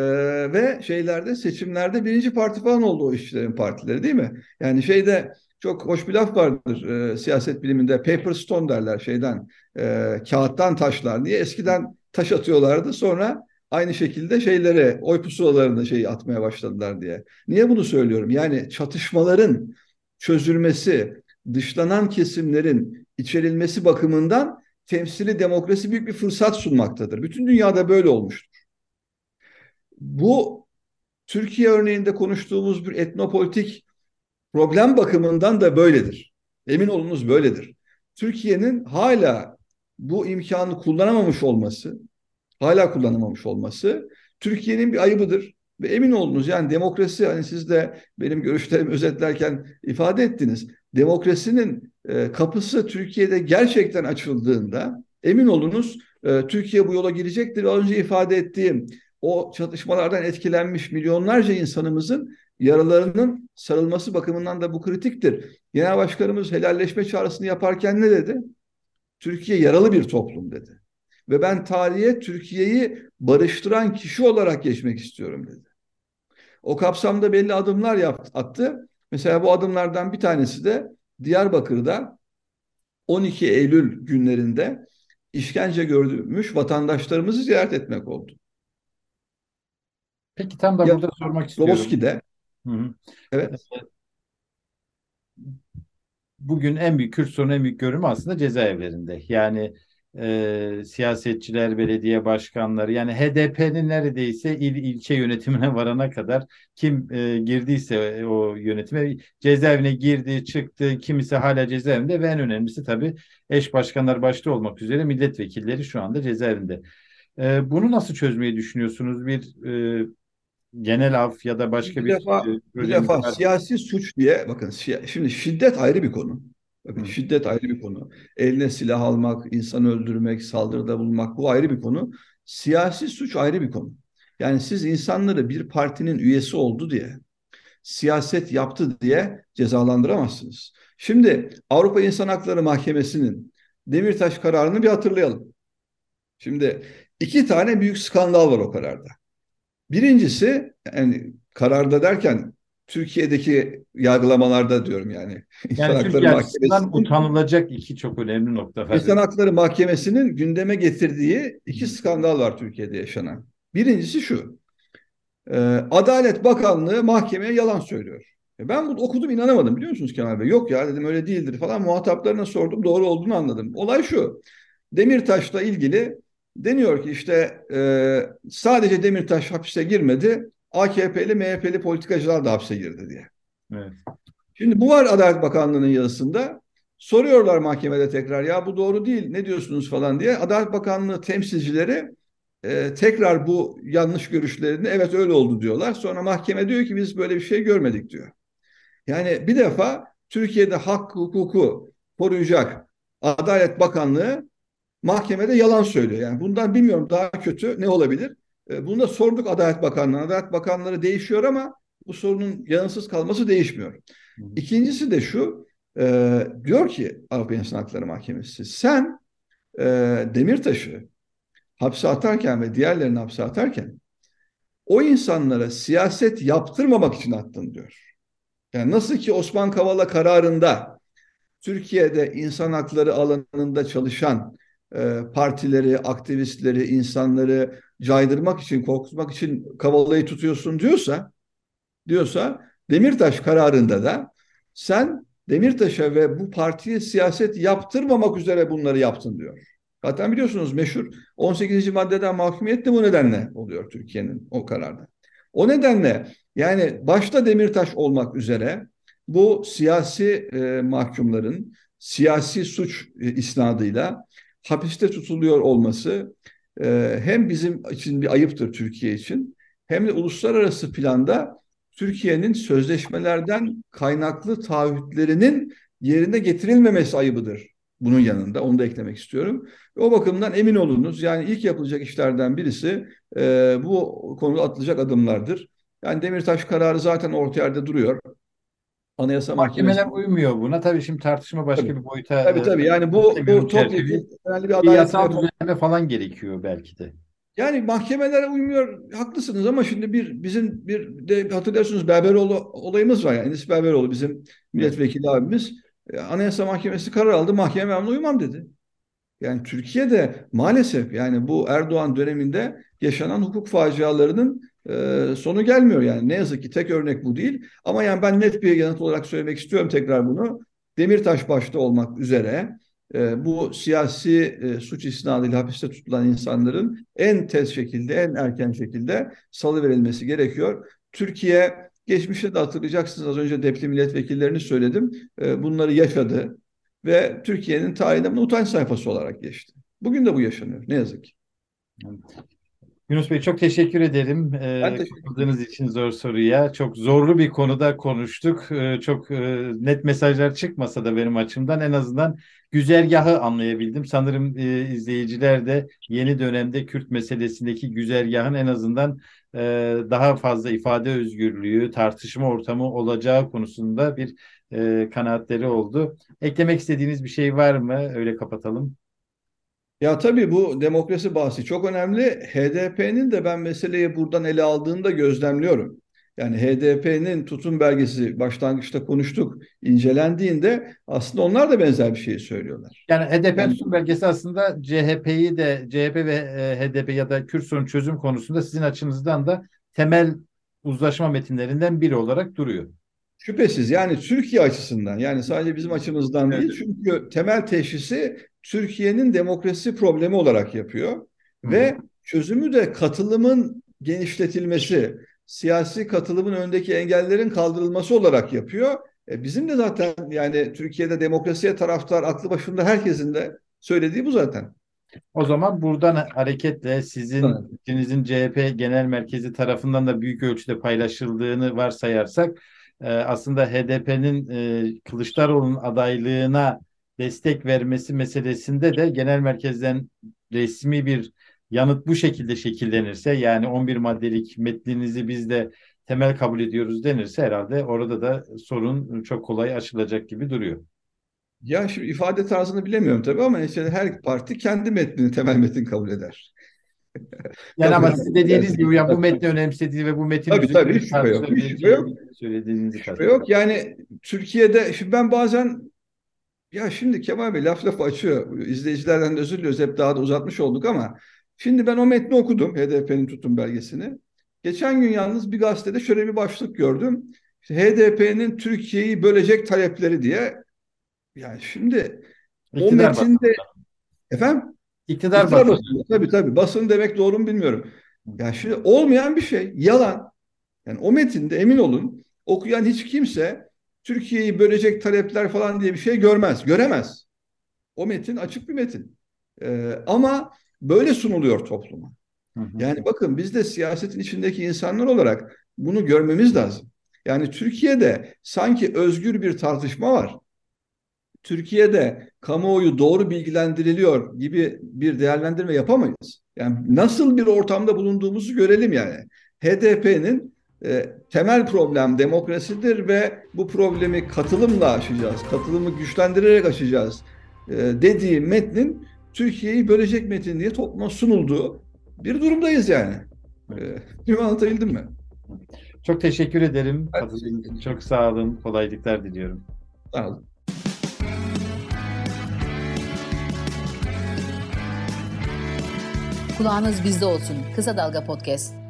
ve şeylerde seçimlerde birinci parti falan oldu o işçilerin partileri değil mi? Yani şeyde çok hoş bir laf vardır e, siyaset biliminde paper stone derler şeyden e, kağıttan taşlar diye eskiden taş atıyorlardı sonra aynı şekilde şeylere oy pusulalarına şeyi atmaya başladılar diye. Niye bunu söylüyorum? Yani çatışmaların çözülmesi, dışlanan kesimlerin içerilmesi bakımından temsili demokrasi büyük bir fırsat sunmaktadır. Bütün dünyada böyle olmuştur. Bu Türkiye örneğinde konuştuğumuz bir etnopolitik problem bakımından da böyledir. Emin olunuz böyledir. Türkiye'nin hala bu imkanı kullanamamış olması, hala kullanamamış olması Türkiye'nin bir ayıbıdır. Ve emin olunuz yani demokrasi hani siz de benim görüşlerimi *laughs* özetlerken ifade ettiniz. Demokrasinin e, kapısı Türkiye'de gerçekten açıldığında emin olunuz e, Türkiye bu yola girecektir. Az önce ifade ettiğim o çatışmalardan etkilenmiş milyonlarca insanımızın yaralarının sarılması bakımından da bu kritiktir. Genel Başkanımız helalleşme çağrısını yaparken ne dedi? Türkiye yaralı bir toplum dedi. Ve ben tarihe Türkiye'yi barıştıran kişi olarak geçmek istiyorum dedi. O kapsamda belli adımlar yaptı, attı. Mesela bu adımlardan bir tanesi de Diyarbakır'da 12 Eylül günlerinde işkence gördürmüş vatandaşlarımızı ziyaret etmek oldu. Peki tam da ya, burada sormak istiyorum. Roboski'de. Hı hı. Evet. Bugün en büyük Kürt sorunu en büyük görünümü aslında cezaevlerinde. Yani e, siyasetçiler, belediye başkanları yani HDP'nin neredeyse il ilçe yönetimine *laughs* varana kadar kim e, girdiyse o yönetime cezaevine girdi, çıktı, kimisi hala cezaevinde ve en önemlisi tabii eş başkanlar başta olmak üzere milletvekilleri şu anda cezaevinde. E, bunu nasıl çözmeyi düşünüyorsunuz? Bir e, genel af ya da başka bir, bir defa, bir defa siyasi suç diye bakın şimdi şiddet ayrı bir konu. Bakın şiddet ayrı bir konu. Eline silah almak, insan öldürmek, saldırıda bulunmak bu ayrı bir konu. Siyasi suç ayrı bir konu. Yani siz insanları bir partinin üyesi oldu diye, siyaset yaptı diye cezalandıramazsınız. Şimdi Avrupa İnsan Hakları Mahkemesi'nin Demirtaş kararını bir hatırlayalım. Şimdi iki tane büyük skandal var o kararda. Birincisi yani kararda derken Türkiye'deki yargılamalarda diyorum yani. *laughs* Yani Türkiye açısından utanılacak iki çok önemli nokta. Var. İnsan Hakları Mahkemesi'nin gündeme getirdiği iki skandal var Türkiye'de yaşanan. Birincisi şu. E, Adalet Bakanlığı mahkemeye yalan söylüyor. E, ben bunu okudum inanamadım biliyor musunuz Kemal Bey? Yok ya dedim öyle değildir falan. Muhataplarına sordum doğru olduğunu anladım. Olay şu. Demirtaş'la ilgili deniyor ki işte e, sadece Demirtaş hapise girmedi. AKP'li, MHP'li politikacılar da hapse girdi diye. Evet. Şimdi bu var Adalet Bakanlığı'nın yazısında. Soruyorlar mahkemede tekrar ya bu doğru değil ne diyorsunuz falan diye. Adalet Bakanlığı temsilcileri e, tekrar bu yanlış görüşlerini evet öyle oldu diyorlar. Sonra mahkeme diyor ki biz böyle bir şey görmedik diyor. Yani bir defa Türkiye'de hak hukuku koruyacak Adalet Bakanlığı mahkemede yalan söylüyor. Yani bundan bilmiyorum daha kötü ne olabilir? E, bunu da sorduk Adalet Bakanlığı'na. Adalet Bakanları değişiyor ama bu sorunun yanıtsız kalması değişmiyor. İkincisi de şu, e, diyor ki Avrupa İnsan Hakları Mahkemesi, sen e, Demirtaş'ı hapse atarken ve diğerlerini hapse atarken o insanlara siyaset yaptırmamak için attın diyor. Yani nasıl ki Osman Kavala kararında Türkiye'de insan hakları alanında çalışan partileri, aktivistleri, insanları caydırmak için, korkutmak için Kavala'yı tutuyorsun diyorsa, diyorsa Demirtaş kararında da sen Demirtaş'a ve bu partiye siyaset yaptırmamak üzere bunları yaptın diyor. Zaten biliyorsunuz meşhur 18. maddeden mahkumiyet de bu nedenle oluyor Türkiye'nin o kararda. O nedenle yani başta Demirtaş olmak üzere bu siyasi e, mahkumların siyasi suç e, isnadıyla hapiste tutuluyor olması e, hem bizim için bir ayıptır Türkiye için hem de uluslararası planda Türkiye'nin sözleşmelerden kaynaklı taahhütlerinin yerine getirilmemesi ayıbıdır bunun yanında. Onu da eklemek istiyorum. O bakımdan emin olunuz. Yani ilk yapılacak işlerden birisi e, bu konuda atılacak adımlardır. Yani Demirtaş kararı zaten orta yerde duruyor. Anayasa Mahkemeler Mahkemesi... uymuyor buna. Tabii şimdi tartışma başka tabii. bir boyuta. Tabii tabii. Yani bu bu topyekun bir adalet yasal düzenleme falan gerekiyor belki de. Yani mahkemelere uymuyor. Haklısınız ama şimdi bir bizim bir de hatırlıyorsunuz Berberoğlu olayımız var yani. Enis Berberoğlu bizim milletvekili abimiz. E, Anayasa Mahkemesi karar aldı. Mahkeme ben uymam dedi. Yani Türkiye'de maalesef yani bu Erdoğan döneminde yaşanan hukuk facialarının e, sonu gelmiyor yani. Ne yazık ki tek örnek bu değil. Ama yani ben net bir yanıt olarak söylemek istiyorum tekrar bunu. Demirtaş başta olmak üzere e, bu siyasi e, suç isnadıyla hapiste tutulan insanların en tez şekilde, en erken şekilde salı verilmesi gerekiyor. Türkiye geçmişte de hatırlayacaksınız az önce depli milletvekillerini söyledim. E, bunları yaşadı ve Türkiye'nin tarihinde bunu utanç sayfası olarak geçti. Bugün de bu yaşanıyor ne yazık ki. Yunus Bey çok teşekkür ederim. Ben teşekkür için zor soruya. Çok zorlu bir konuda konuştuk. Çok net mesajlar çıkmasa da benim açımdan en azından güzergahı anlayabildim. Sanırım izleyiciler de yeni dönemde Kürt meselesindeki güzergahın en azından daha fazla ifade özgürlüğü, tartışma ortamı olacağı konusunda bir kanaatleri oldu. Eklemek istediğiniz bir şey var mı? Öyle kapatalım. Ya tabii bu demokrasi bahsi çok önemli. HDP'nin de ben meseleyi buradan ele aldığında gözlemliyorum. Yani HDP'nin tutum belgesi başlangıçta konuştuk, incelendiğinde aslında onlar da benzer bir şeyi söylüyorlar. Yani HDP yani, tutum belgesi aslında CHP'yi de CHP ve e, HDP ya da Kürt sorun çözüm konusunda sizin açınızdan da temel uzlaşma metinlerinden biri olarak duruyor. Şüphesiz yani Türkiye açısından yani sadece bizim açımızdan evet. değil çünkü temel teşhisi Türkiye'nin demokrasi problemi olarak yapıyor ve çözümü de katılımın genişletilmesi, siyasi katılımın önündeki engellerin kaldırılması olarak yapıyor. E bizim de zaten yani Türkiye'de demokrasiye taraftar aklı başında herkesin de söylediği bu zaten. O zaman buradan hareketle sizin ikinizin CHP Genel Merkezi tarafından da büyük ölçüde paylaşıldığını varsayarsak e, aslında HDP'nin e, Kılıçdaroğlu'nun adaylığına destek vermesi meselesinde de genel merkezden resmi bir yanıt bu şekilde şekillenirse yani 11 maddelik metninizi biz de temel kabul ediyoruz denirse herhalde orada da sorun çok kolay aşılacak gibi duruyor. Ya şimdi ifade tarzını bilemiyorum tabii ama işte her parti kendi metnini temel metin kabul eder. *laughs* Yani ama siz dediğiniz gibi ya bu metni önemsediği ve bu metin tabii tabii hiç şüphe yok. Hiç şüphe yok. Söylediğinizi şüphe yok. Yani Türkiye'de şimdi ben bazen ya şimdi Kemal Bey laf laf açıyor. İzleyicilerden de özür diliyoruz. Hep daha da uzatmış olduk ama şimdi ben o metni okudum. HDP'nin tutum belgesini. Geçen gün yalnız bir gazetede şöyle bir başlık gördüm. İşte HDP'nin Türkiye'yi bölecek talepleri diye. Yani şimdi İktidar o metinde basında. efendim İktidar, İktidar basını. Tabii tabii. Basın demek doğru mu bilmiyorum. Yani şimdi olmayan bir şey. Yalan. Yani o metinde emin olun okuyan hiç kimse Türkiye'yi bölecek talepler falan diye bir şey görmez. Göremez. O metin açık bir metin. Ee, ama böyle sunuluyor topluma. Hı hı. Yani bakın biz de siyasetin içindeki insanlar olarak bunu görmemiz lazım. Yani Türkiye'de sanki özgür bir tartışma var. Türkiye'de kamuoyu doğru bilgilendiriliyor gibi bir değerlendirme yapamayız. Yani nasıl bir ortamda bulunduğumuzu görelim yani. HDP'nin temel problem demokrasidir ve bu problemi katılımla aşacağız, katılımı güçlendirerek aşacağız e, dediği metnin Türkiye'yi bölecek metin diye topluma sunulduğu bir durumdayız yani. E, anlatabildim mi? Çok teşekkür ederim. Evet. Çok sağ olun. Kolaylıklar diliyorum. Sağ olun. Kulağınız bizde olsun. Kısa Dalga Podcast.